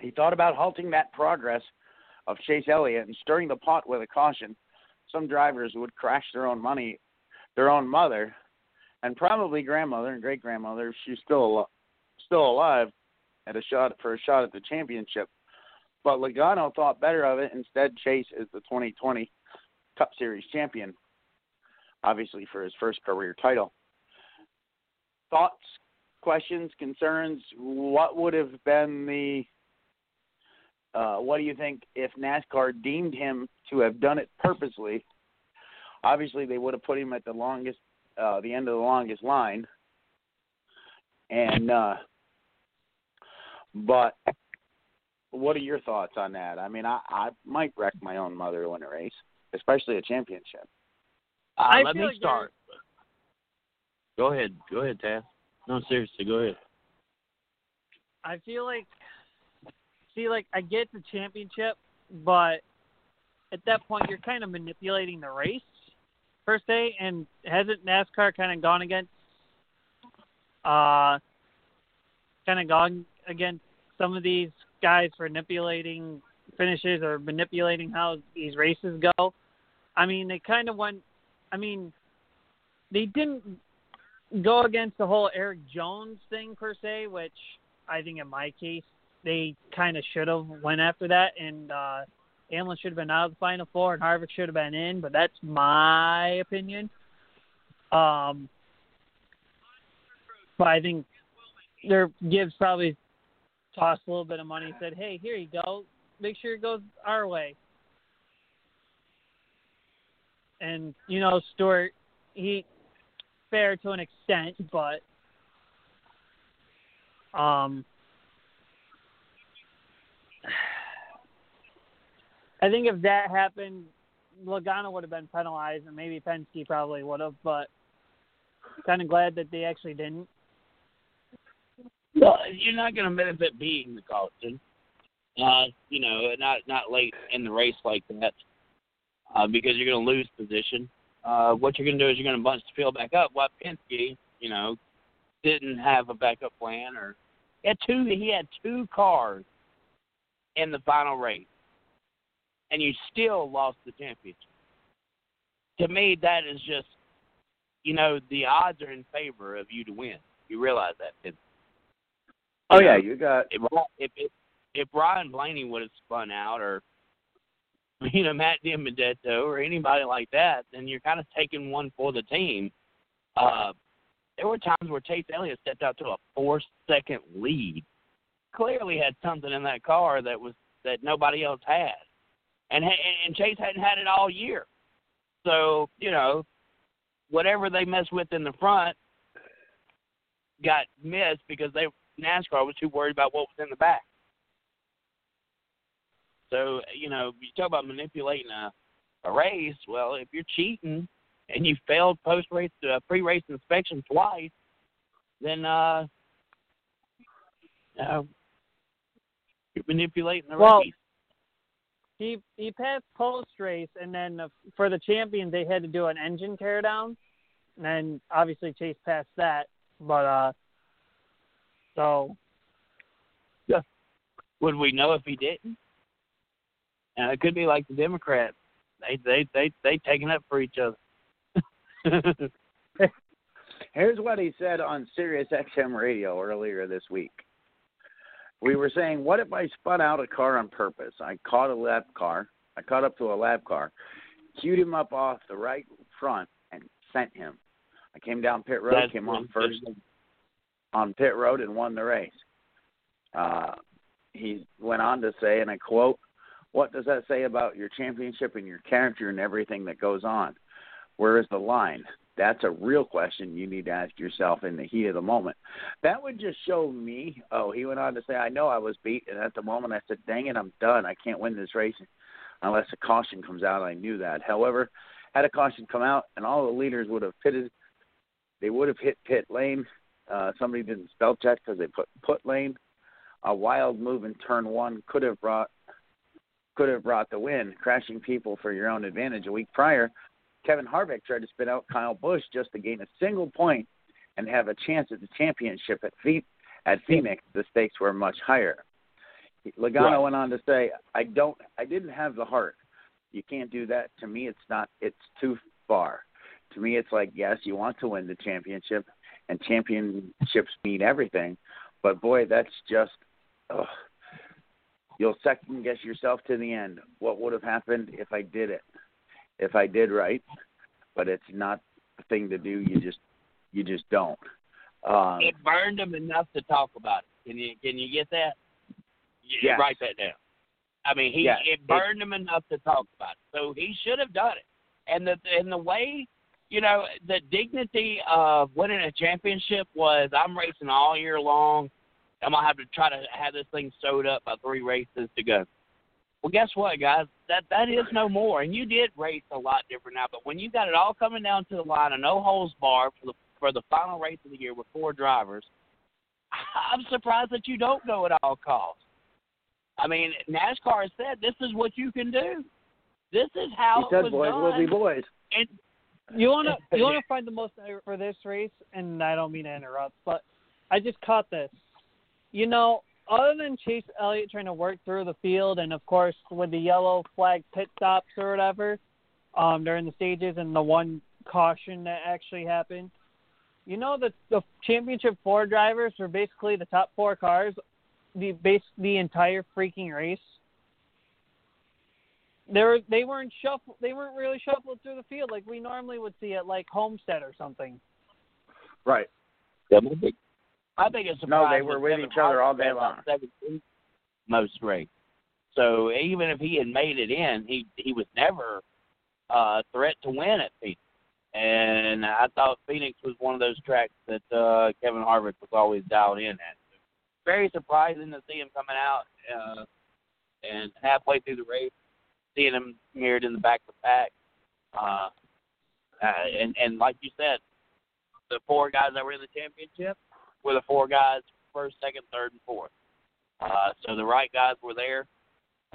He thought about halting that progress of Chase Elliott and stirring the pot with a caution. Some drivers would crash their own money, their own mother, and probably grandmother and great grandmother if she's still al- still alive, at a shot for a shot at the championship. But Logano thought better of it. Instead, Chase is the 2020 Cup Series champion, obviously for his first career title. Thoughts, questions, concerns? What would have been the uh, what do you think if NASCAR deemed him to have done it purposely? Obviously, they would have put him at the longest, uh, the end of the longest line. And, uh, but what are your thoughts on that? I mean, I, I might wreck my own mother in a race, especially a championship. Uh, I let feel me like start. Go ahead. Go ahead, Taz. No, seriously, go ahead. I feel like, see, like I get the championship, but at that point you're kind of manipulating the race per se. And hasn't NASCAR kind of gone against, uh, kind of gone against some of these guys for manipulating finishes or manipulating how these races go? I mean, they kind of went. I mean, they didn't go against the whole Erik Jones thing per se, which I think in my case they kind of should have went after that, and uh, Hamlin should have been out of the final four, and Harvick should have been in. But that's my opinion. Um, but I think there Gibbs probably tossed a little bit of money, and said, "Hey, here you go. Make sure it goes our way." And you know, Stewart, he fair to an extent, but um, I think if that happened, Logano would have been penalized, and maybe Penske probably would have. But kind of glad that they actually didn't. Well, you're not going to benefit being the caution. Uh, you know, not not late in the race like that, uh, because you're going to lose position. Uh, what you're going to do is you're going to bunch the field back up. What Penske, you know, didn't have a backup plan, or he had two. He had two cars in the final race, and you still lost the championship. To me, that is just, you know, the odds are in favor of you to win. You realize that, Penske. Oh You yeah, know, you got if if if, if Ryan Blaney would have spun out, or [laughs] you know Matt DiBenedetto, or anybody like that, then you're kind of taking one for the team. Uh, there were times where Chase Elliott stepped out to a four-second lead. Clearly had something in that car that was that nobody else had, and and Chase hadn't had it all year. So you know, whatever they messed with in the front got missed because they NASCAR was too worried about what was in the back. So you know, you talk about manipulating a a race. Well, if you're cheating and you failed post race, uh, pre race inspection twice, then uh, uh, you're manipulating the Well, race. He he passed post race, and then for the champion they had to do an engine teardown, and then obviously Chase passed that. But uh, so yeah. Would we know if he didn't? And it could be like the Democrats. They they they they taking up for each other. [laughs] Here's what he said on Sirius XM radio earlier this week. We were saying, what if I spun out a car on purpose? I caught a lap car. I caught up to a lap car, queued him up off the right front, and sent him. I came down pit road, That's came on really first on pit road, and won the race. Uh, he went on to say, and I quote, "What does that say about your championship and your character and everything that goes on? Where is the line? That's a real question you need to ask yourself in the heat of the moment. That would just show me. Oh, he went on to say, I know I was beat, and at the moment I said, dang it, I'm done. I can't win this race unless a caution comes out. I knew that. However, had a caution come out, and all the leaders would have pitted. They would have hit pit lane. Uh, somebody didn't spell check because they put put lane. A wild move in turn one could have brought could have brought the win, crashing people for your own advantage. A week prior, Kevin Harvick tried to spin out Kyle Busch just to gain a single point and have a chance at the championship at Phoenix. At Phoenix, the stakes were much higher. Logano Right. went on to say, "I don't, I didn't have the heart. You can't do that. To me, it's not. It's too far. To me, it's like yes, you want to win the championship, and championships mean everything, but boy, that's just. Ugh. You'll second guess yourself to the end. What would have happened if I did it? If I did right, but it's not the thing to do. You just, you just don't. Um, it burned him enough to talk about it. Can you can you get that? You Yes. Write that down. I mean, he Yes, it it- burned him enough to talk about it. So he should have done it. And the and the way you know the dignity of winning a championship was I'm racing all year long. I'm gonna have to try to have this thing sewed up by three races to go. Well, guess what, guys? That that is no more. And you did race a lot different now. But when you got it all coming down to the line, a no holes bar for the for the final race of the year with four drivers, [laughs] I'm surprised that you don't go at all costs. I mean, NASCAR has said this is what you can do. This is how he it said, was "Boys done. will be boys." And You wanna [laughs] you wanna find the most for this race, and I don't mean to interrupt, but I just caught this. You know, other than Chase Elliott trying to work through the field, and of course with the yellow flag pit stops or whatever, um, during the stages, and the one caution that actually happened. You know that the championship four drivers were basically the top four cars, the base the entire freaking race. They were they weren't shuffle they weren't really shuffled through the field like we normally would see at like Homestead or something. Right. I think it's. No, they were with Kevin each other all day long. most race. So even if he had made it in, he he was never uh, a threat to win at Phoenix. And I thought Phoenix was one of those tracks that uh, Kevin Harvick was always dialed in at. Very surprising to see him coming out uh, and halfway through the race, seeing him mirrored in the back of the pack. Uh, uh, and and like you said, the four guys that were in the championship were the four guys first, second, third, and fourth. Uh, so the right guys were there.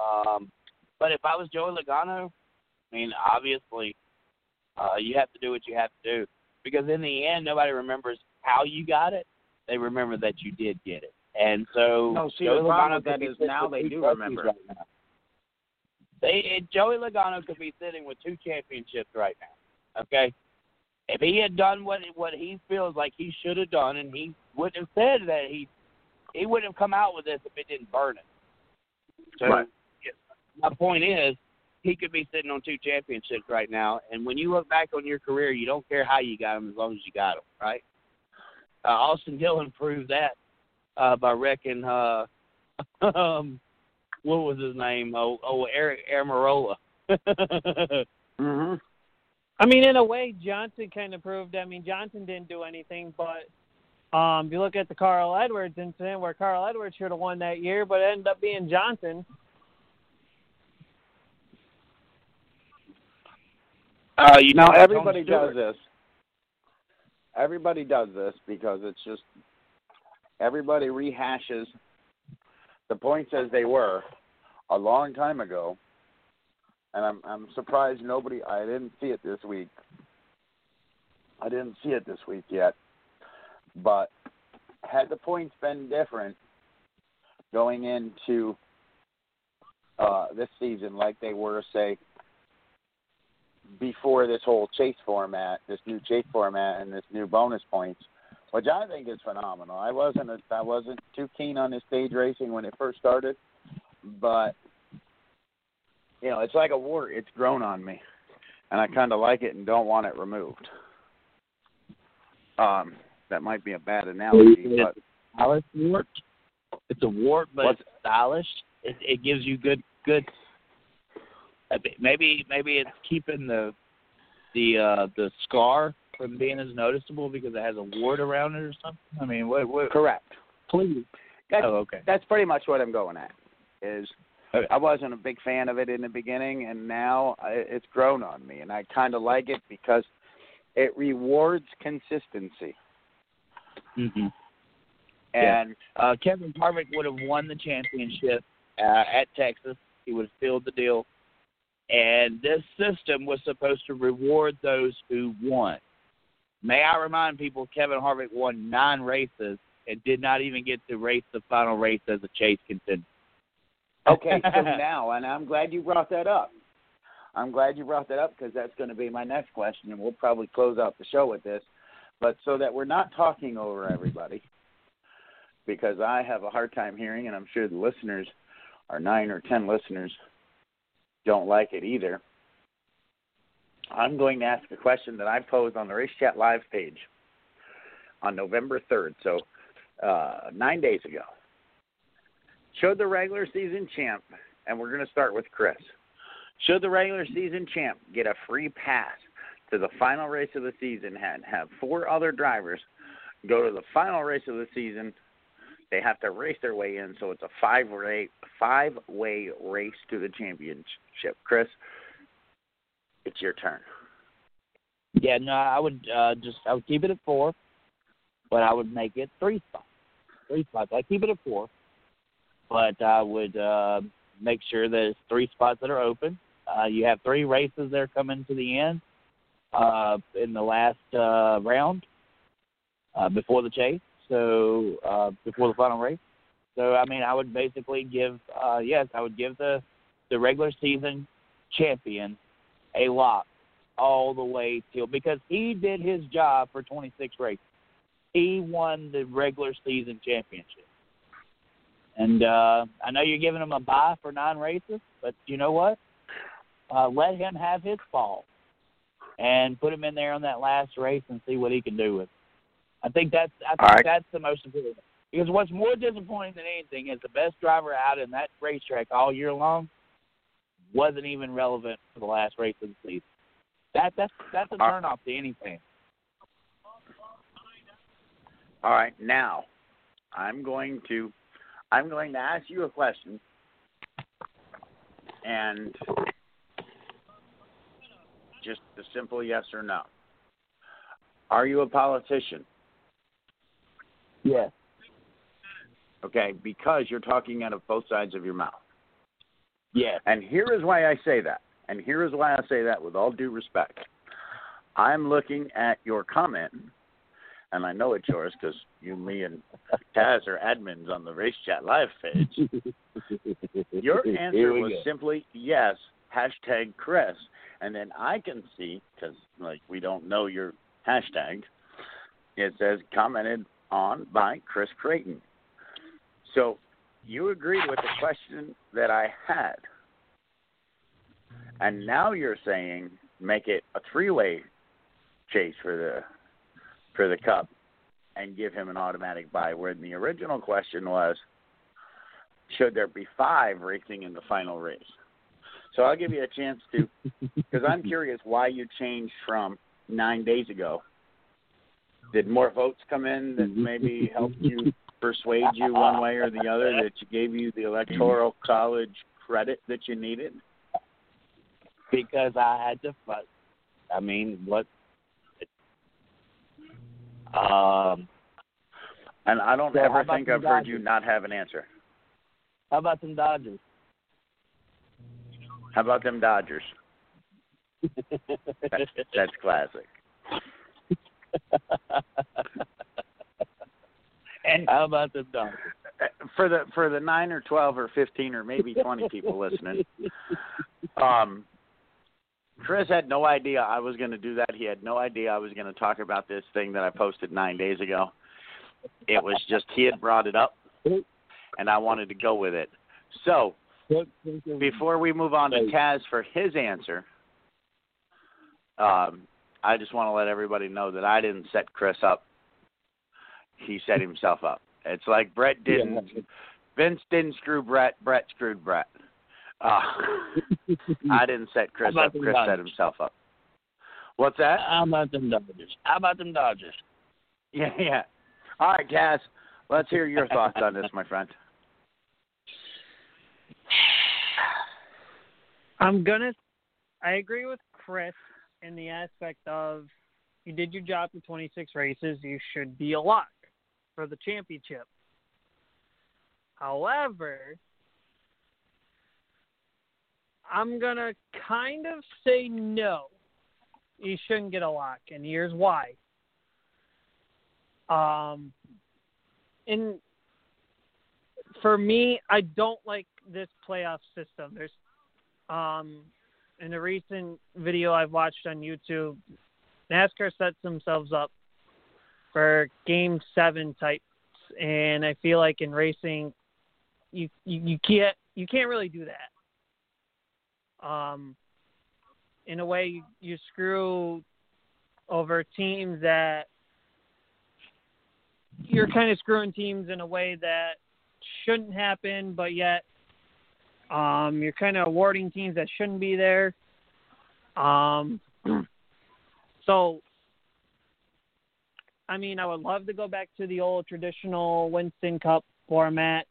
Um, but if I was Joey Logano, I mean, obviously, uh, you have to do what you have to do because in the end, nobody remembers how you got it. They remember that you did get it. And so No, see, Joey the problem Logano with that is now they do remember. Right now. They Joey Logano could be sitting with two championships right now. Okay, if he had done what what he feels like he should have done, and he wouldn't have said that he he wouldn't have come out with this if it didn't burn it. So Right. my point is, he could be sitting on two championships right now, and when you look back on your career, you don't care how you got them as long as you got them, right? Uh, Austin Dillon proved that uh, by wrecking uh, [laughs] um, what was his name? Oh, oh Aric Almirola. [laughs] Mm-hmm. I mean, in a way, Johnson kind of proved. I mean, Johnson didn't do anything, but um, if you look at the Carl Edwards incident, where Carl Edwards should have won that year, but it ended up being Johnson. uh, you Now know, everybody does this. Everybody does this because it's just everybody rehashes the points as they were a long time ago. And I'm I'm surprised nobody I didn't see it this week. I didn't see it this week yet. But had the points been different going into uh this season like they were say before this whole chase format, this new chase format, and this new bonus points, which I think is phenomenal. I wasn't a, I wasn't too keen on this stage racing when it first started, but you know, it's like a wart. It's grown on me, and I kind of like it and don't want it removed. Um, that might be a bad analogy, but stylish wart. It's a wart, but What's- it's stylish. It, it gives you good good. Maybe maybe it's keeping the the uh the scar from being as noticeable because it has a wart around it or something. I mean, what what? correct. Please. That's Oh, okay. that's pretty much what I'm going at. Is I wasn't a big fan of it in the beginning, and now it's grown on me, and I kind of like it because it rewards consistency. Mm-hmm. And Uh, Kevin Harvick would have won the championship uh, at Texas. He would have sealed the deal. And this system was supposed to reward those who won. May I remind people, Kevin Harvick won nine races and did not even get to race the final race as a chase contender. okay, so [laughs] now, and I'm glad you brought that up. I'm glad you brought that up because that's going to be my next question, and we'll probably close out the show with this. But so that we're not talking over everybody, because I have a hard time hearing, and I'm sure the listeners, our nine or ten listeners, don't like it either. I'm going to ask a question that I posed on the Race Chat Live page on November 3rd, so uh, nine days ago. Should the regular season champ, and we're going to start with Chris, should the regular season champ get a free pass to the final race of the season and have four other drivers go to the final race of the season? They have to race their way in, so it's a five way five way race to the championship. Chris, it's your turn. Yeah, no, I would uh, just I would keep it at four, but I would make it three spots. Three spots. I keep it at four, but I would uh, make sure it's three spots that are open. Uh, you have three races that are coming to the end uh, in the last uh, round uh, before the chase. So uh, before the final race. So I mean, I would basically give uh, yes, I would give the the regular season champion a lock all the way till because he did his job for 26 races. He won the regular season championship. And uh I know you're giving him a bye for nine races, but you know what? Uh let him have his fall and put him in there on that last race and see what he can do with it. I think that's I think right. that's the most important. Because what's more disappointing than anything is the best driver out in that racetrack all year long wasn't even relevant for the last race of the season. That that's that's a turnoff to any fan. All right, now I'm going to I'm going to ask you a question, and just a simple yes or no. Are you a politician? Yes. Okay, because you're talking out of both sides of your mouth. Yes. And here is why I say that. And here is why I say that with all due respect. I'm looking at your comment, and I know it's yours because you, me, and Taz are admins on the Race Chat Live page. [laughs] Your answer was go. simply yes, hashtag Chris. And then I can see, because like we don't know your hashtag, it says commented on by Chris Creighton. So you agreed with the question that I had. And now you're saying make it a three way chase for the for the cup and give him an automatic buy where the original question was should there be five racing in the final race? So I'll give you a chance to [laughs] because I'm curious why you changed from nine days ago. Did more votes come in that [laughs] maybe helped you persuade you one way or the other that you gave you the electoral college credit that you needed? because I had to. I mean, what? Um, And I don't So ever think I've heard you not have an answer. how about some Dodgers? How about them Dodgers? [laughs] That's, that's classic. [laughs] And how about them Dodgers? uh, for the for the nine or twelve or fifteen or maybe twenty people listening, [laughs] um, Chris had no idea I was going to do that. He had no idea I was going to talk about this thing that I posted nine days ago. It was just he had brought it up, and I wanted to go with it. So before we move on to Taz for his answer, um, I just want to let everybody know that I didn't set Chris up. He set himself up. It's like Brett didn't. Vince didn't screw Brett. Brett screwed Brett. Uh, [laughs] I didn't set Chris up. them Chris set himself up. What's that? How about them Dodgers? How about them Dodgers? Yeah, yeah. All right, Taz. Let's hear your thoughts on this, my friend. I'm gonna. I agree with Chris in the aspect of you did your job for 26 races. You should be a lock for the championship. However, I'm gonna kind of say no. You shouldn't get a lock, and here's why. Um, in for me, I don't like this playoff system. There's um in a recent video I've watched on YouTube, NASCAR sets themselves up for game seven types and I feel like in racing you you, you can't you can't really do that. Um in a way you, you screw over teams that you're kind of screwing teams in a way that shouldn't happen, but yet um, you're kind of awarding teams that shouldn't be there. Um, [clears throat] so, I mean, I would love to go back to the old traditional Winston Cup format,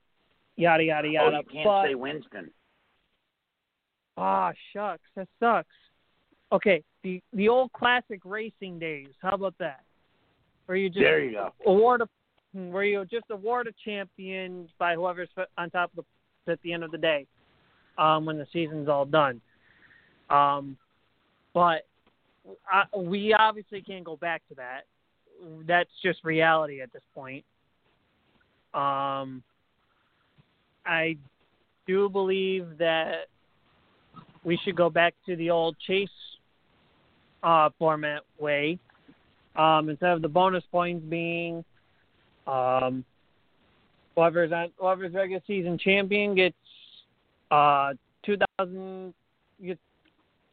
yada yada yada. Oh, you can't but, say Winston. Ah, shucks, that sucks. Okay, the the old classic racing days. How about that? Where you just There you go. award a where you just award a champion by whoever's on top of the at the end of the day, um, when the season's all done. Um, but I, we obviously can't go back to that. That's just reality at this point. Um, I do believe that we should go back to the old chase uh, format way. Um, instead of the bonus points being um, whoever's on, whoever's regular season champion gets uh, 2,000 gets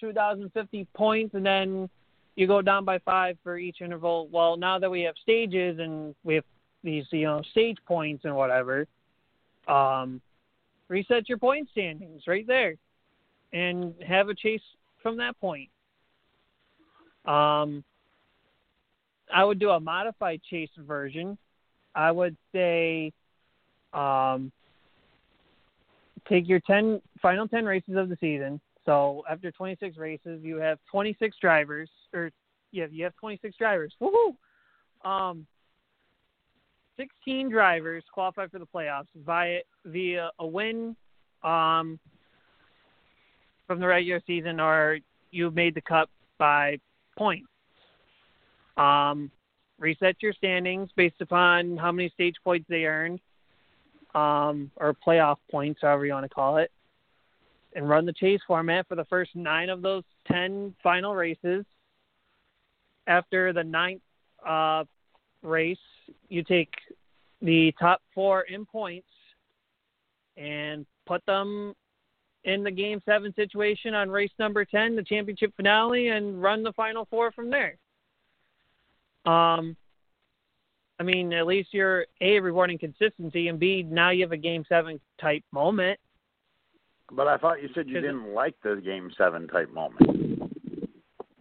2,050 points, and then you go down by five for each interval. Well, now that we have stages and we have these you know stage points and whatever, um, reset your point standings right there, and have a chase from that point. Um, I would do a modified chase version. I would say um, take your 10 final 10 races of the season. So after 26 races, you have 26 drivers, or yeah, you have 26 drivers. Woohoo! Um, 16 drivers qualify for the playoffs via via a win um, from the regular season, or you made the cut by points. Um, reset your standings based upon how many stage points they earned, um, or playoff points, however you want to call it, and run the chase format for the first nine of those ten final races. After the ninth uh, race, you take the top four in points and put them in the game seven situation on race number 10, the championship finale, and run the final four from there. Um, I mean, at least you're a rewarding consistency, and b now you have a game seven type moment. But I thought you said you didn't like the game seven type moment.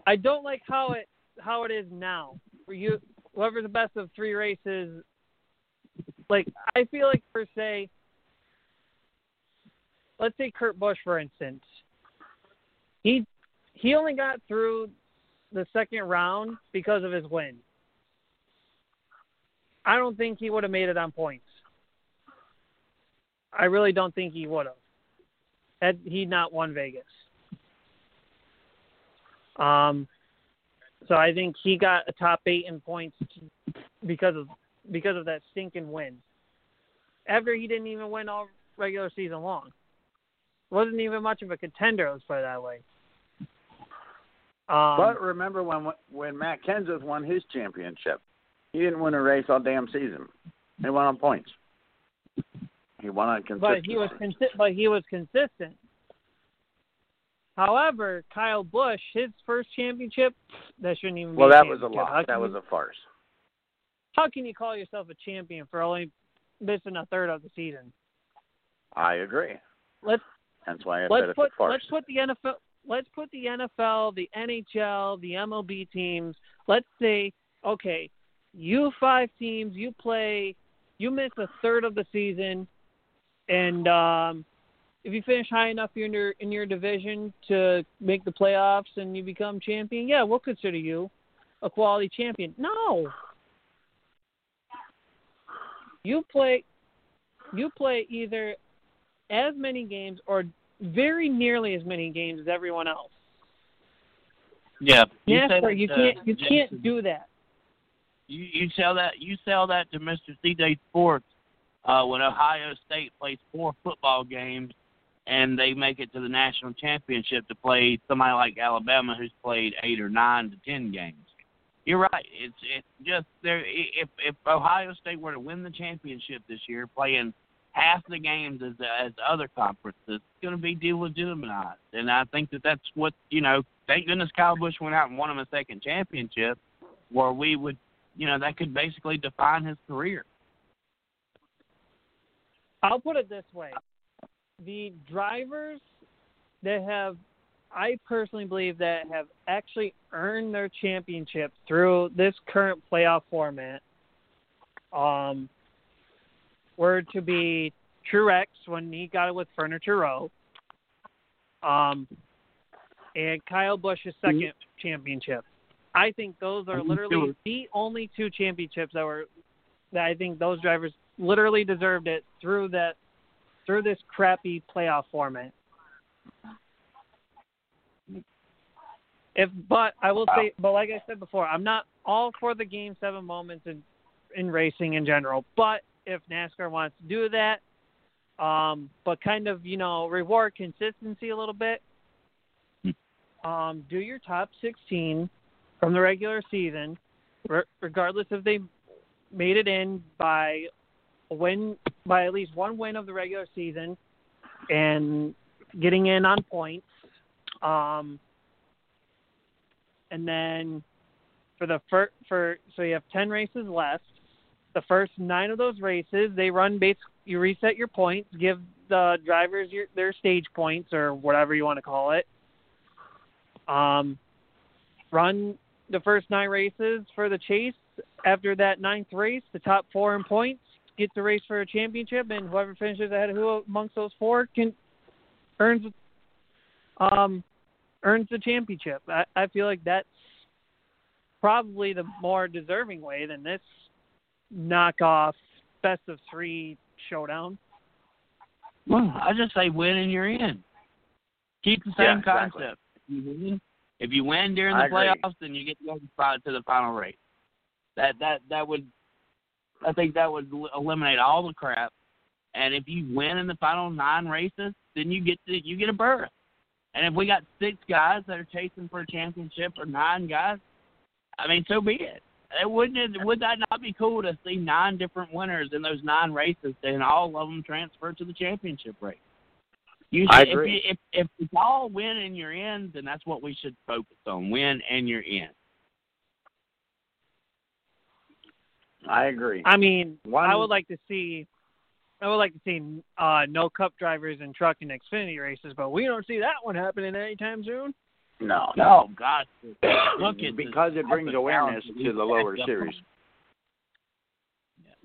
I don't like how it how it is now. Where you whoever's the best of three races, like I feel like per se. Let's say Kurt Busch, for instance. He he only got through the second round because of his win. I don't think he would have made it on points. I really don't think he would have. Had he not won Vegas. Um, so I think he got a top eight in points because of because of that stinking win. After he didn't even win all regular season long, wasn't even much of a contender. Let's put it that way. Um, but remember when when Matt Kenseth won his championship, he didn't win a race all damn season. He won on points. He won on consistency. but he was consi- but he was consistent. However, Kyle Busch, his first championship, that shouldn't even well, that was a loss. That was a farce. How can you call yourself a champion for only missing a third of the season? I agree. Let's That's why I let's said it's put a farce. let's put the NFL let's put the NFL, the NHL, the MLB teams. Let's say, okay, you five teams, you play, you miss a third of the season, and um, if you finish high enough in your in your division to make the playoffs and you become champion, yeah, we'll consider you a quality champion. No. You play you play either as many games or very nearly as many games as everyone else. Yeah, you NASCAR, you can't you Jason. can't do that. You you sell that you sell that to Mr. CJ Sports uh, when Ohio State plays four football games and they make it to the national championship to play somebody like Alabama who's played eight or nine to ten games. You're right. It's it's just there. If if Ohio State were to win the championship this year, playing half the games as as other conferences, it's going to be delegitimized. And I think that that's what you know. Thank goodness Kyle Busch went out and won him a second championship, where we would, you know, that could basically define his career. I'll put it this way: the drivers that have, I personally believe that have actually earned their championship through this current playoff format, um, were to be Truex when he got it with Furniture Row, um, and Kyle Busch's second championship. I think those are literally the only two championships that were that I think those drivers literally deserved it through that through this crappy playoff format. If but I will say but like I said before, I'm not all for the game seven moments in in racing in general. But if NASCAR wants to do that, um, but kind of, you know, reward consistency a little bit, um, do your top sixteen from the regular season, re- regardless if they made it in by win by at least one win of the regular season and getting in on points. Um, and then for the first, for so you have 10 races left. The first 9 of those races, they run base you reset your points, give the drivers your their stage points or whatever you want to call it. Um run the first 9 races for the chase. After that ninth race, the top 4 in points get the race for a championship, and whoever finishes ahead of who amongst those four can earns um earns the championship. I, I feel like that's probably the more deserving way than this knockoff best of three showdown. Well, I just say win and you're in. Keep the Yeah, same exactly. concept. If you win, if you win during the I agree. playoffs, then you get to go to to the final race. That that that would, I think that would eliminate all the crap. And if you win in the final nine races, then you get to you get a berth. And if we got six guys that are chasing for a championship or nine guys, I mean, so be it. It wouldn't it, would that not be cool to see nine different winners in those nine races and all of them transfer to the championship race? You I should, agree. If, you, if if it's all win and you're in, then that's what we should focus on: win and you're in. I agree. I mean, One- I would like to see, I would like to see uh, no Cup drivers in truck and Xfinity races, but we don't see that one happening anytime soon. No. No, God, look at because the, it brings awareness to the lower series. on.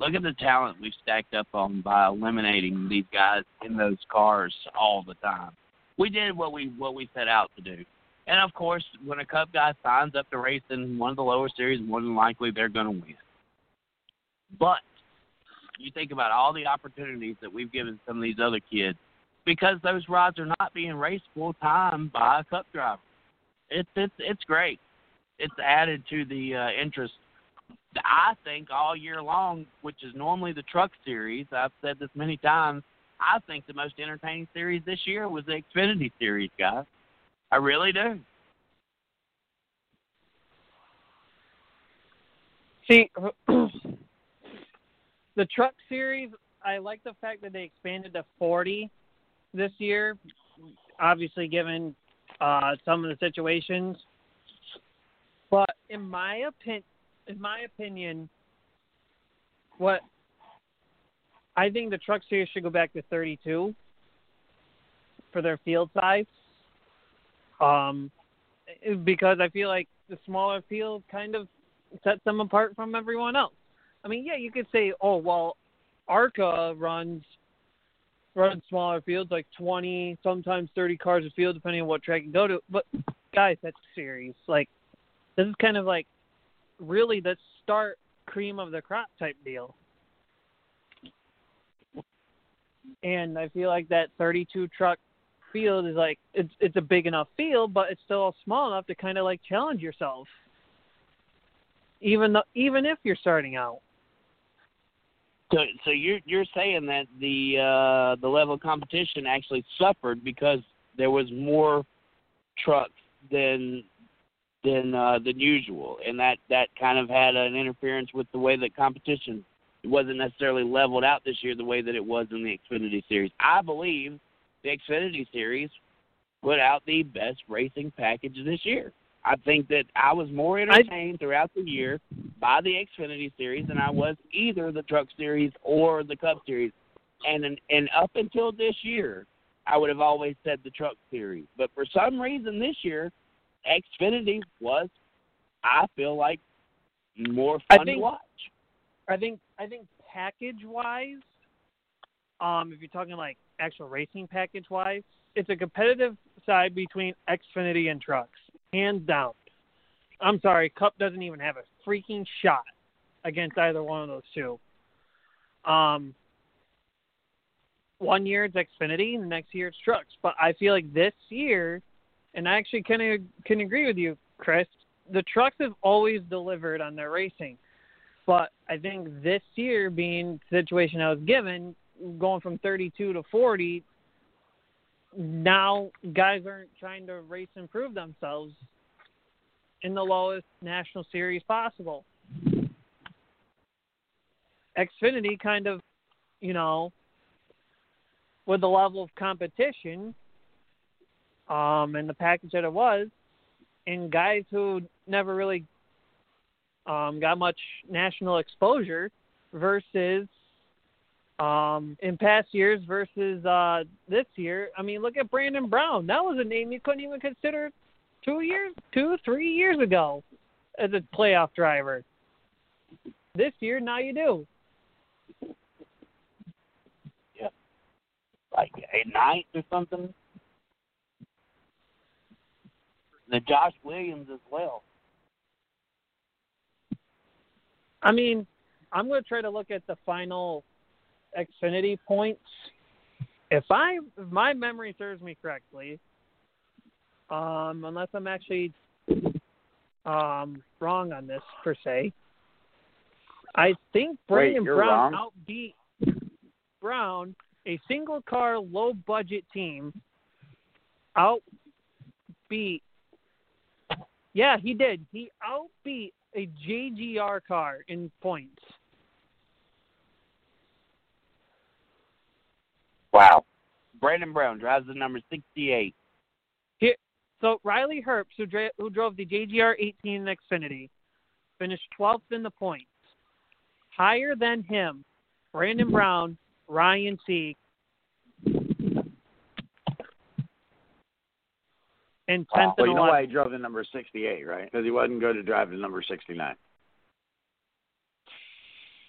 Look at the talent we've stacked up on by eliminating these guys in those cars all the time. We did what we what we set out to do, and of course, when a Cup guy signs up to race in one of the lower series, more than likely they're going to win. But you think about all the opportunities that we've given some of these other kids because those rods are not being raced full time by a Cup driver. It's it's it's great. It's added to the uh, interest. I think all year long, which is normally the Truck Series. I've said this many times. I think the most entertaining series this year was the Xfinity Series, guys. I really do. See, [clears throat] the truck series, I like the fact that they expanded to 40 this year. Obviously, given uh, some of the situations, but in my opinion, in my opinion, what I think the truck series should go back to 32 for their field size. Um, because I feel like the smaller field kind of sets them apart from everyone else. I mean, yeah, you could say, oh, well, ARCA runs run smaller fields, like 20, sometimes 30 cars a field, depending on what track you go to. But guys, that's serious. Like this is kind of like really the start cream of the crop type deal. And I feel like that 32 truck field is like it's it's a big enough field, but it's still small enough to kind of like challenge yourself. Even though, even if you're starting out. So, so you're you're saying that the uh, the level of competition actually suffered because there was more trucks than than uh, than usual, and that that kind of had an interference with the way that competition it wasn't necessarily leveled out this year the way that it was in the Xfinity Series. I believe the Xfinity Series put out the best racing package this year. I think that I was more entertained I, throughout the year by the Xfinity Series than I was either the Truck Series or the Cup Series. And and up until this year, I would have always said the Truck Series. But for some reason this year, Xfinity was, I feel like, more fun think, to watch. I think I think package wise, um, if you're talking like actual racing package wise, it's a competitive side between Xfinity and trucks, hands down. I'm sorry, Cup doesn't even have a freaking shot against either one of those two. Um, one year it's Xfinity, and the next year it's trucks. But I feel like this year, and I actually can can agree with you, Chris. The trucks have always delivered on their racing, but I think this year, being the situation I was given, going from 32 to 40, now guys aren't trying to race and prove themselves in the lowest national series possible. Xfinity kind of, you know, with the level of competition um, and the package that it was, and guys who never really um, got much national exposure versus um, in past years versus uh, this year. I mean, look at Brandon Brown. That was a name you couldn't even consider two years, two, three years ago as a playoff driver. This year, now you do. Yeah, like a ninth or something. The Josh Williams as well. I mean, I'm going to try to look at the final Xfinity points. If I if my memory serves me correctly, um, unless I'm actually um, wrong on this per se, I think Brandon Wait, Brown wrong? outbeat Brown, a single car low budget team, outbeat. Yeah, he did. He outbeat a JGR car in points. Wow. Brandon Brown drives the number 68. Here, so Riley Herbst, who, dra- who drove the JGR 18 Xfinity, finished 12th in the points. Higher than him, Brandon Brown, Ryan Sieg, and 10th Well, you know why he drove the number 68, right? Because he wasn't going to drive the number 69.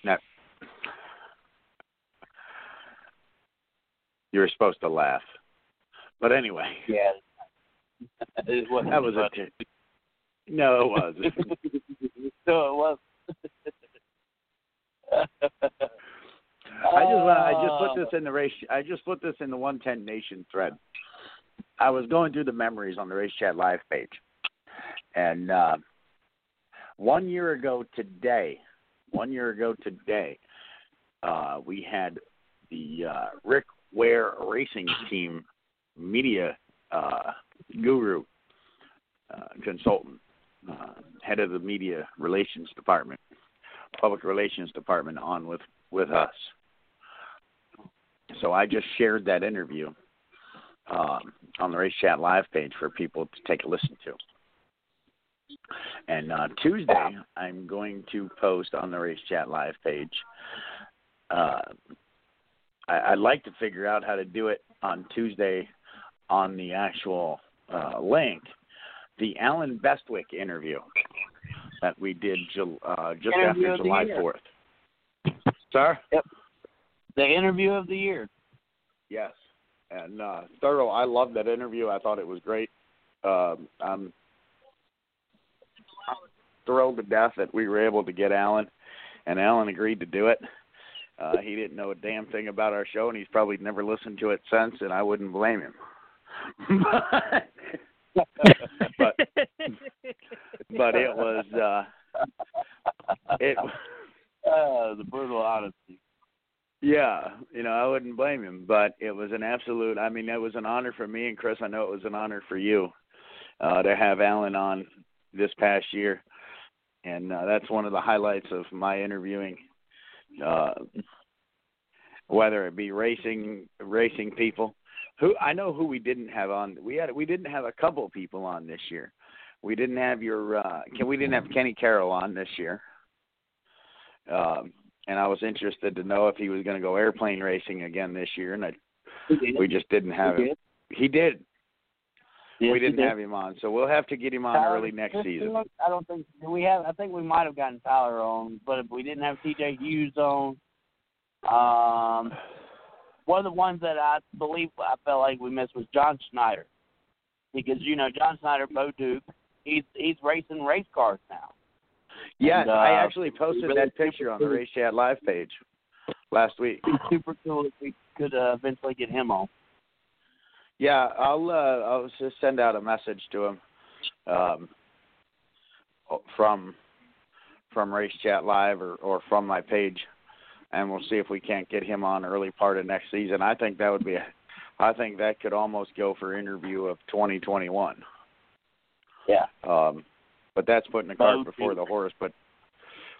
No. You were supposed to laugh. But anyway, [laughs] Yeah. it wasn't that was a. funny. T- no, it wasn't. [laughs] so it was. I just want. I just put this in the race. I just put this in the 110 Nation thread. I was going through the memories on the Race Chat Live page, and uh, one year ago today, one year ago today, uh, we had the uh, Rick Ware Racing Team media uh, guru uh, consultant, uh, head of the media relations department, public relations department, on with with us. So I just shared that interview um, on the Race Chat Live page for people to take a listen to. And uh, Tuesday, I'm going to post on the Race Chat Live page. Uh, I, I'd like to figure out how to do it on Tuesday on the actual uh, link. The Allen Bestwick interview that we did Jul- uh, just Interview after July. 4th. Sir? Yep. The interview of the year. Yes, and uh, thorough. I loved that interview. I thought it was great. Um, I'm thrilled to death that we were able to get Allen, and Allen agreed to do it. Uh, he didn't know a damn thing about our show, and he's probably never listened to it since, and I wouldn't blame him. [laughs] but but it was uh it [laughs] uh, the brutal honesty. yeah you know i wouldn't blame him but it was an absolute i mean it was an honor for me and chris i know it was an honor for you uh to have allen on this past year and uh, that's one of the highlights of my interviewing uh whether it be racing racing people who I know who we didn't have on. We had we didn't have a couple of people on this year. We didn't have your uh we didn't have Kenny Carroll on this year. Um and I was interested to know if he was going to go airplane racing again this year and I we just didn't have He him. did. He did. Yes, we didn't did. have him on. So we'll have to get him on Tyler- early next season. I don't think we have. I think we might have gotten Tyler on, but if we didn't have T.J. Hughes on, um, one of the ones that I believe I felt like we missed was John Schneider, because you know John Schneider, Bo Duke, he's he's racing race cars now. Yes, And, I uh, actually posted really that picture on the Race Chat live page last week. Super cool if we could uh, eventually get him on. Yeah, I'll uh, I'll just send out a message to him um, from from Race Chat Live or or from my page, and we'll see if we can't get him on early part of next season. I think that would be, a, I think that could almost go for interview of 2021. Yeah. Um, but that's putting the cart before the horse. But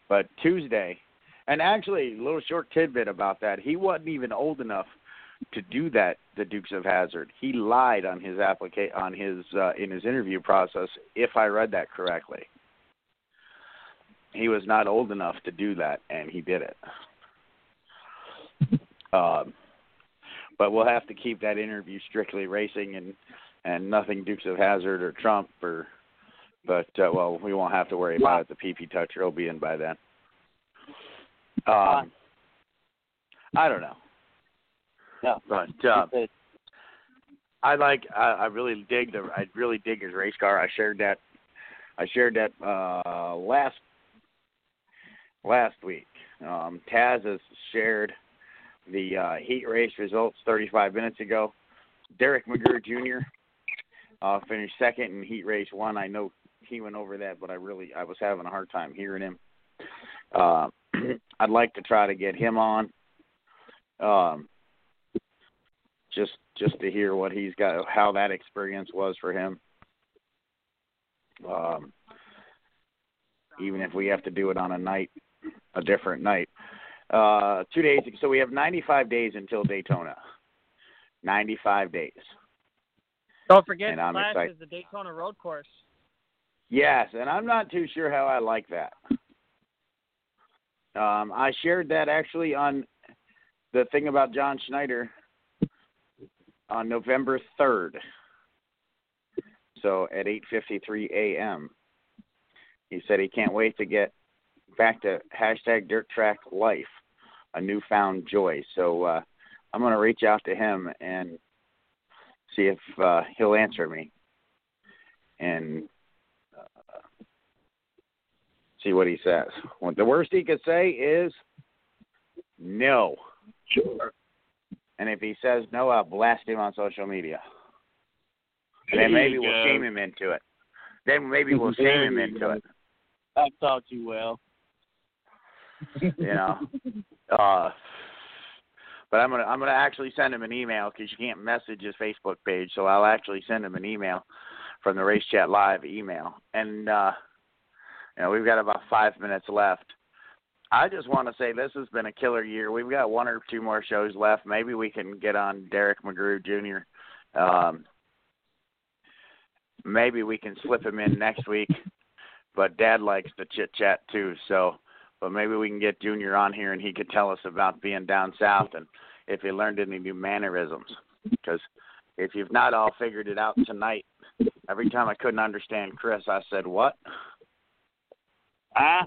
but Tuesday, and actually a little short tidbit about that. He wasn't even old enough to do that. The Dukes of Hazzard. He lied on his applica- on his uh, in his interview process. If I read that correctly, he was not old enough to do that, and he did it. [laughs] Um, but we'll have to keep that interview strictly racing and and nothing Dukes of Hazzard or Trump or but uh, well we won't have to worry about it. The PP toucher will be in by then. Um, I don't know, No. but uh, I like I, I really dig the I really dig his race car. I shared that I shared that uh last last week. Um Taz has shared the uh heat race results 35 minutes ago. Derek McGrew Jr. uh finished second in heat race 1. I know he went over that, but I really I was having a hard time hearing him. Uh [clears throat] I'd like to try to get him on. Um just just to hear what he's got, how that experience was for him. Um, even if we have to do it on a night, a different night. Uh, two days. So we have 95 days until Daytona. 95 days. Don't forget, And I'm Flash excited. is the Daytona Road Course. Yes, and I'm not too sure how I like that. Um, I shared that actually on the thing about John Schneider on November 3rd. So at 8:53 a.m. He said he can't wait to get back to hashtag Dirt Track Life, a newfound joy. So uh, I'm going to reach out to him and see if uh, he'll answer me. And uh, see what he says. What the worst he could say is no. sure. And if he says no, I'll blast him on social media. And then maybe we'll shame him into it. Then maybe we'll shame him into it. I thought you well. You know. [laughs] uh, but I'm gonna I'm gonna actually send him an email because you can't message his Facebook page. So I'll actually send him an email from the Race Chat Live email. And uh, you know we've got about five minutes left. I just want to say this has been a killer year. We've got one or two more shows left. Maybe we can get on Derek McGrew Jr. Um, maybe we can slip him in next week. But Dad likes to chit chat too, so but maybe we can get Junior on here and he could tell us about being down south and if he learned any new mannerisms. Because if you've not all figured it out tonight, every time I couldn't understand Chris, I said what? Ah,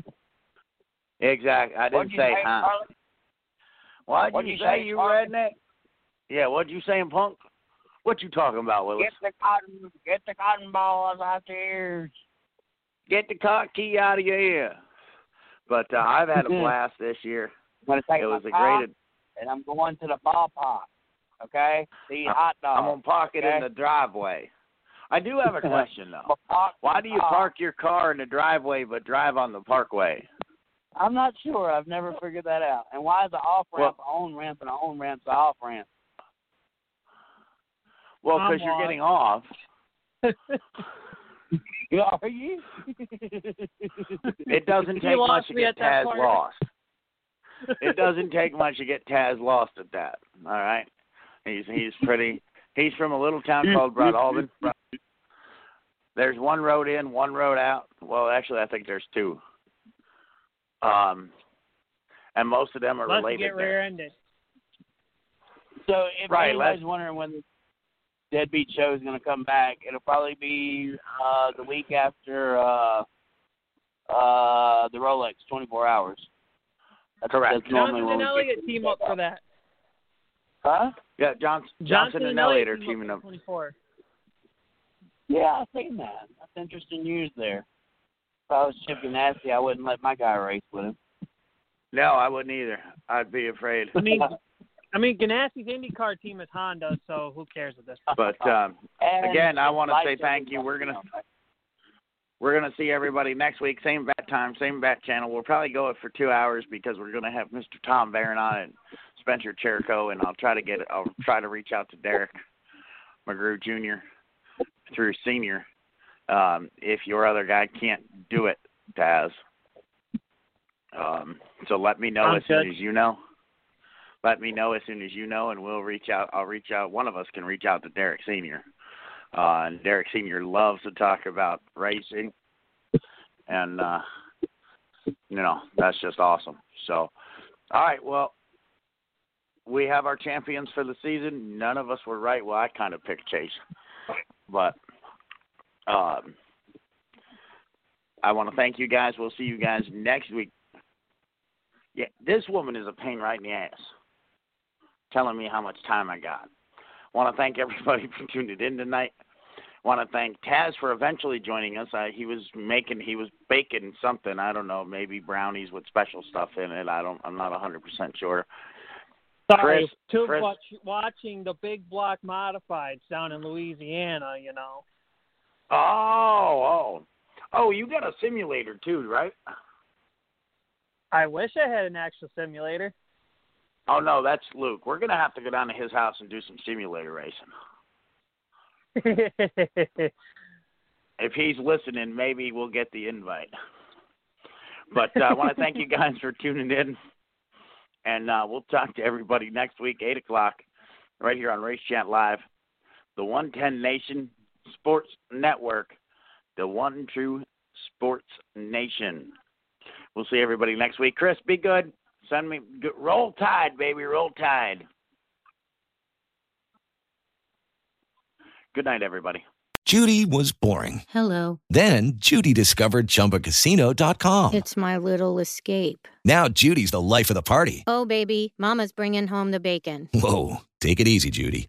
Exactly. I didn't say say, huh. Charlie? What'd What'd you you say, say, you redneck? Yeah, what'd you saying, Punk? What you talking about, Willis? Get the cotton, get the cotton balls out your ears. Get the cock key out of your ear. But uh, I've had a [laughs] blast this year. I'm gonna take It was a great. and I'm going to the ballpark. Okay, to eat hot dogs. I'm gonna park it in the driveway. I do have a [laughs] question though. I'm gonna park Why do you park your car in the driveway but drive on the parkway? I'm not sure. I've never figured that out. And why is the off ramp a on ramp and the on ramp's the off ramp? Well, because you're getting off. [laughs] Are you? It doesn't You take much to get Taz part. lost. It doesn't take much to get Taz lost at that. All right. He's he's pretty. He's from a little town called Broadalbin. [laughs] There's one road in, one road out. Well, actually, I think there's two. Um, and most of them are Let's related. get rear-ended. So if Right, anybody's let's- wondering when the Deadbeat show is going to come back, it'll probably be uh, the week after uh, uh, the Rolex 24 hours. That's, Correct. That's normally Johnson and Elliott team up for that. Huh? Yeah, Johnson, Johnson, Johnson and Elliott are teaming up. 24. Yeah, I've seen that. That's interesting news there. If I was Chip Ganassi, I wouldn't let my guy race with him. No, I wouldn't either. I'd be afraid. I mean, I mean, Ganassi's IndyCar team is Honda, so who cares at this point? But um, Again, I wanna say thank you. We're gonna- we're gonna see everybody next week, same bat time, same bat channel. We'll probably go it for two hours because we're gonna have Mr. Tom Barron on and Spencer Cherico, and I'll try to get. I'll try to reach out to Derek McGrew Jr. through Senior. Um, if your other guy can't do it, Taz. Um, so let me know as soon as you know. Let me know as soon as you know, and we'll reach out. I'll reach out. One of us can reach out to Derek Senior. Uh, and Derek Senior loves to talk about racing, and uh, you know that's just awesome. So, all right, well, we have our champions for the season. None of us were right. Well, I kind of picked Chase, but um, I want to thank you guys. We'll see you guys next week. Yeah, this woman is a pain right in the ass, telling me how much time I got. I Want to thank everybody [laughs] for tuning in tonight. I Want to thank Taz for eventually joining us. Uh, he was making, he was baking something. I don't know, maybe brownies with special stuff in it. I don't, I'm not a 100% sure. Sorry, Chris- to Chris- watch, watching the big block modifieds down in Louisiana, you know. Oh, oh, oh! You got a simulator too, right? I wish I had an actual simulator. Oh no, that's Luke. We're gonna have to go down to his house and do some simulator racing. [laughs] If he's listening, maybe we'll get the invite. But uh, I want to thank you guys for tuning in, and uh, we'll talk to everybody next week, eight o'clock, right here on Race Chat Live, the One Ten Nation Sports Network, the one true Sports Nation. We'll see everybody next week. Chris, be good. Send me roll tide, baby, roll tide. Good night, everybody. Judy was boring. Hello. Then Judy discovered ChumbaCasino.com. It's my little escape. Now Judy's the life of the party. Oh, baby, Mama's bringing home the bacon. Whoa, take it easy, Judy.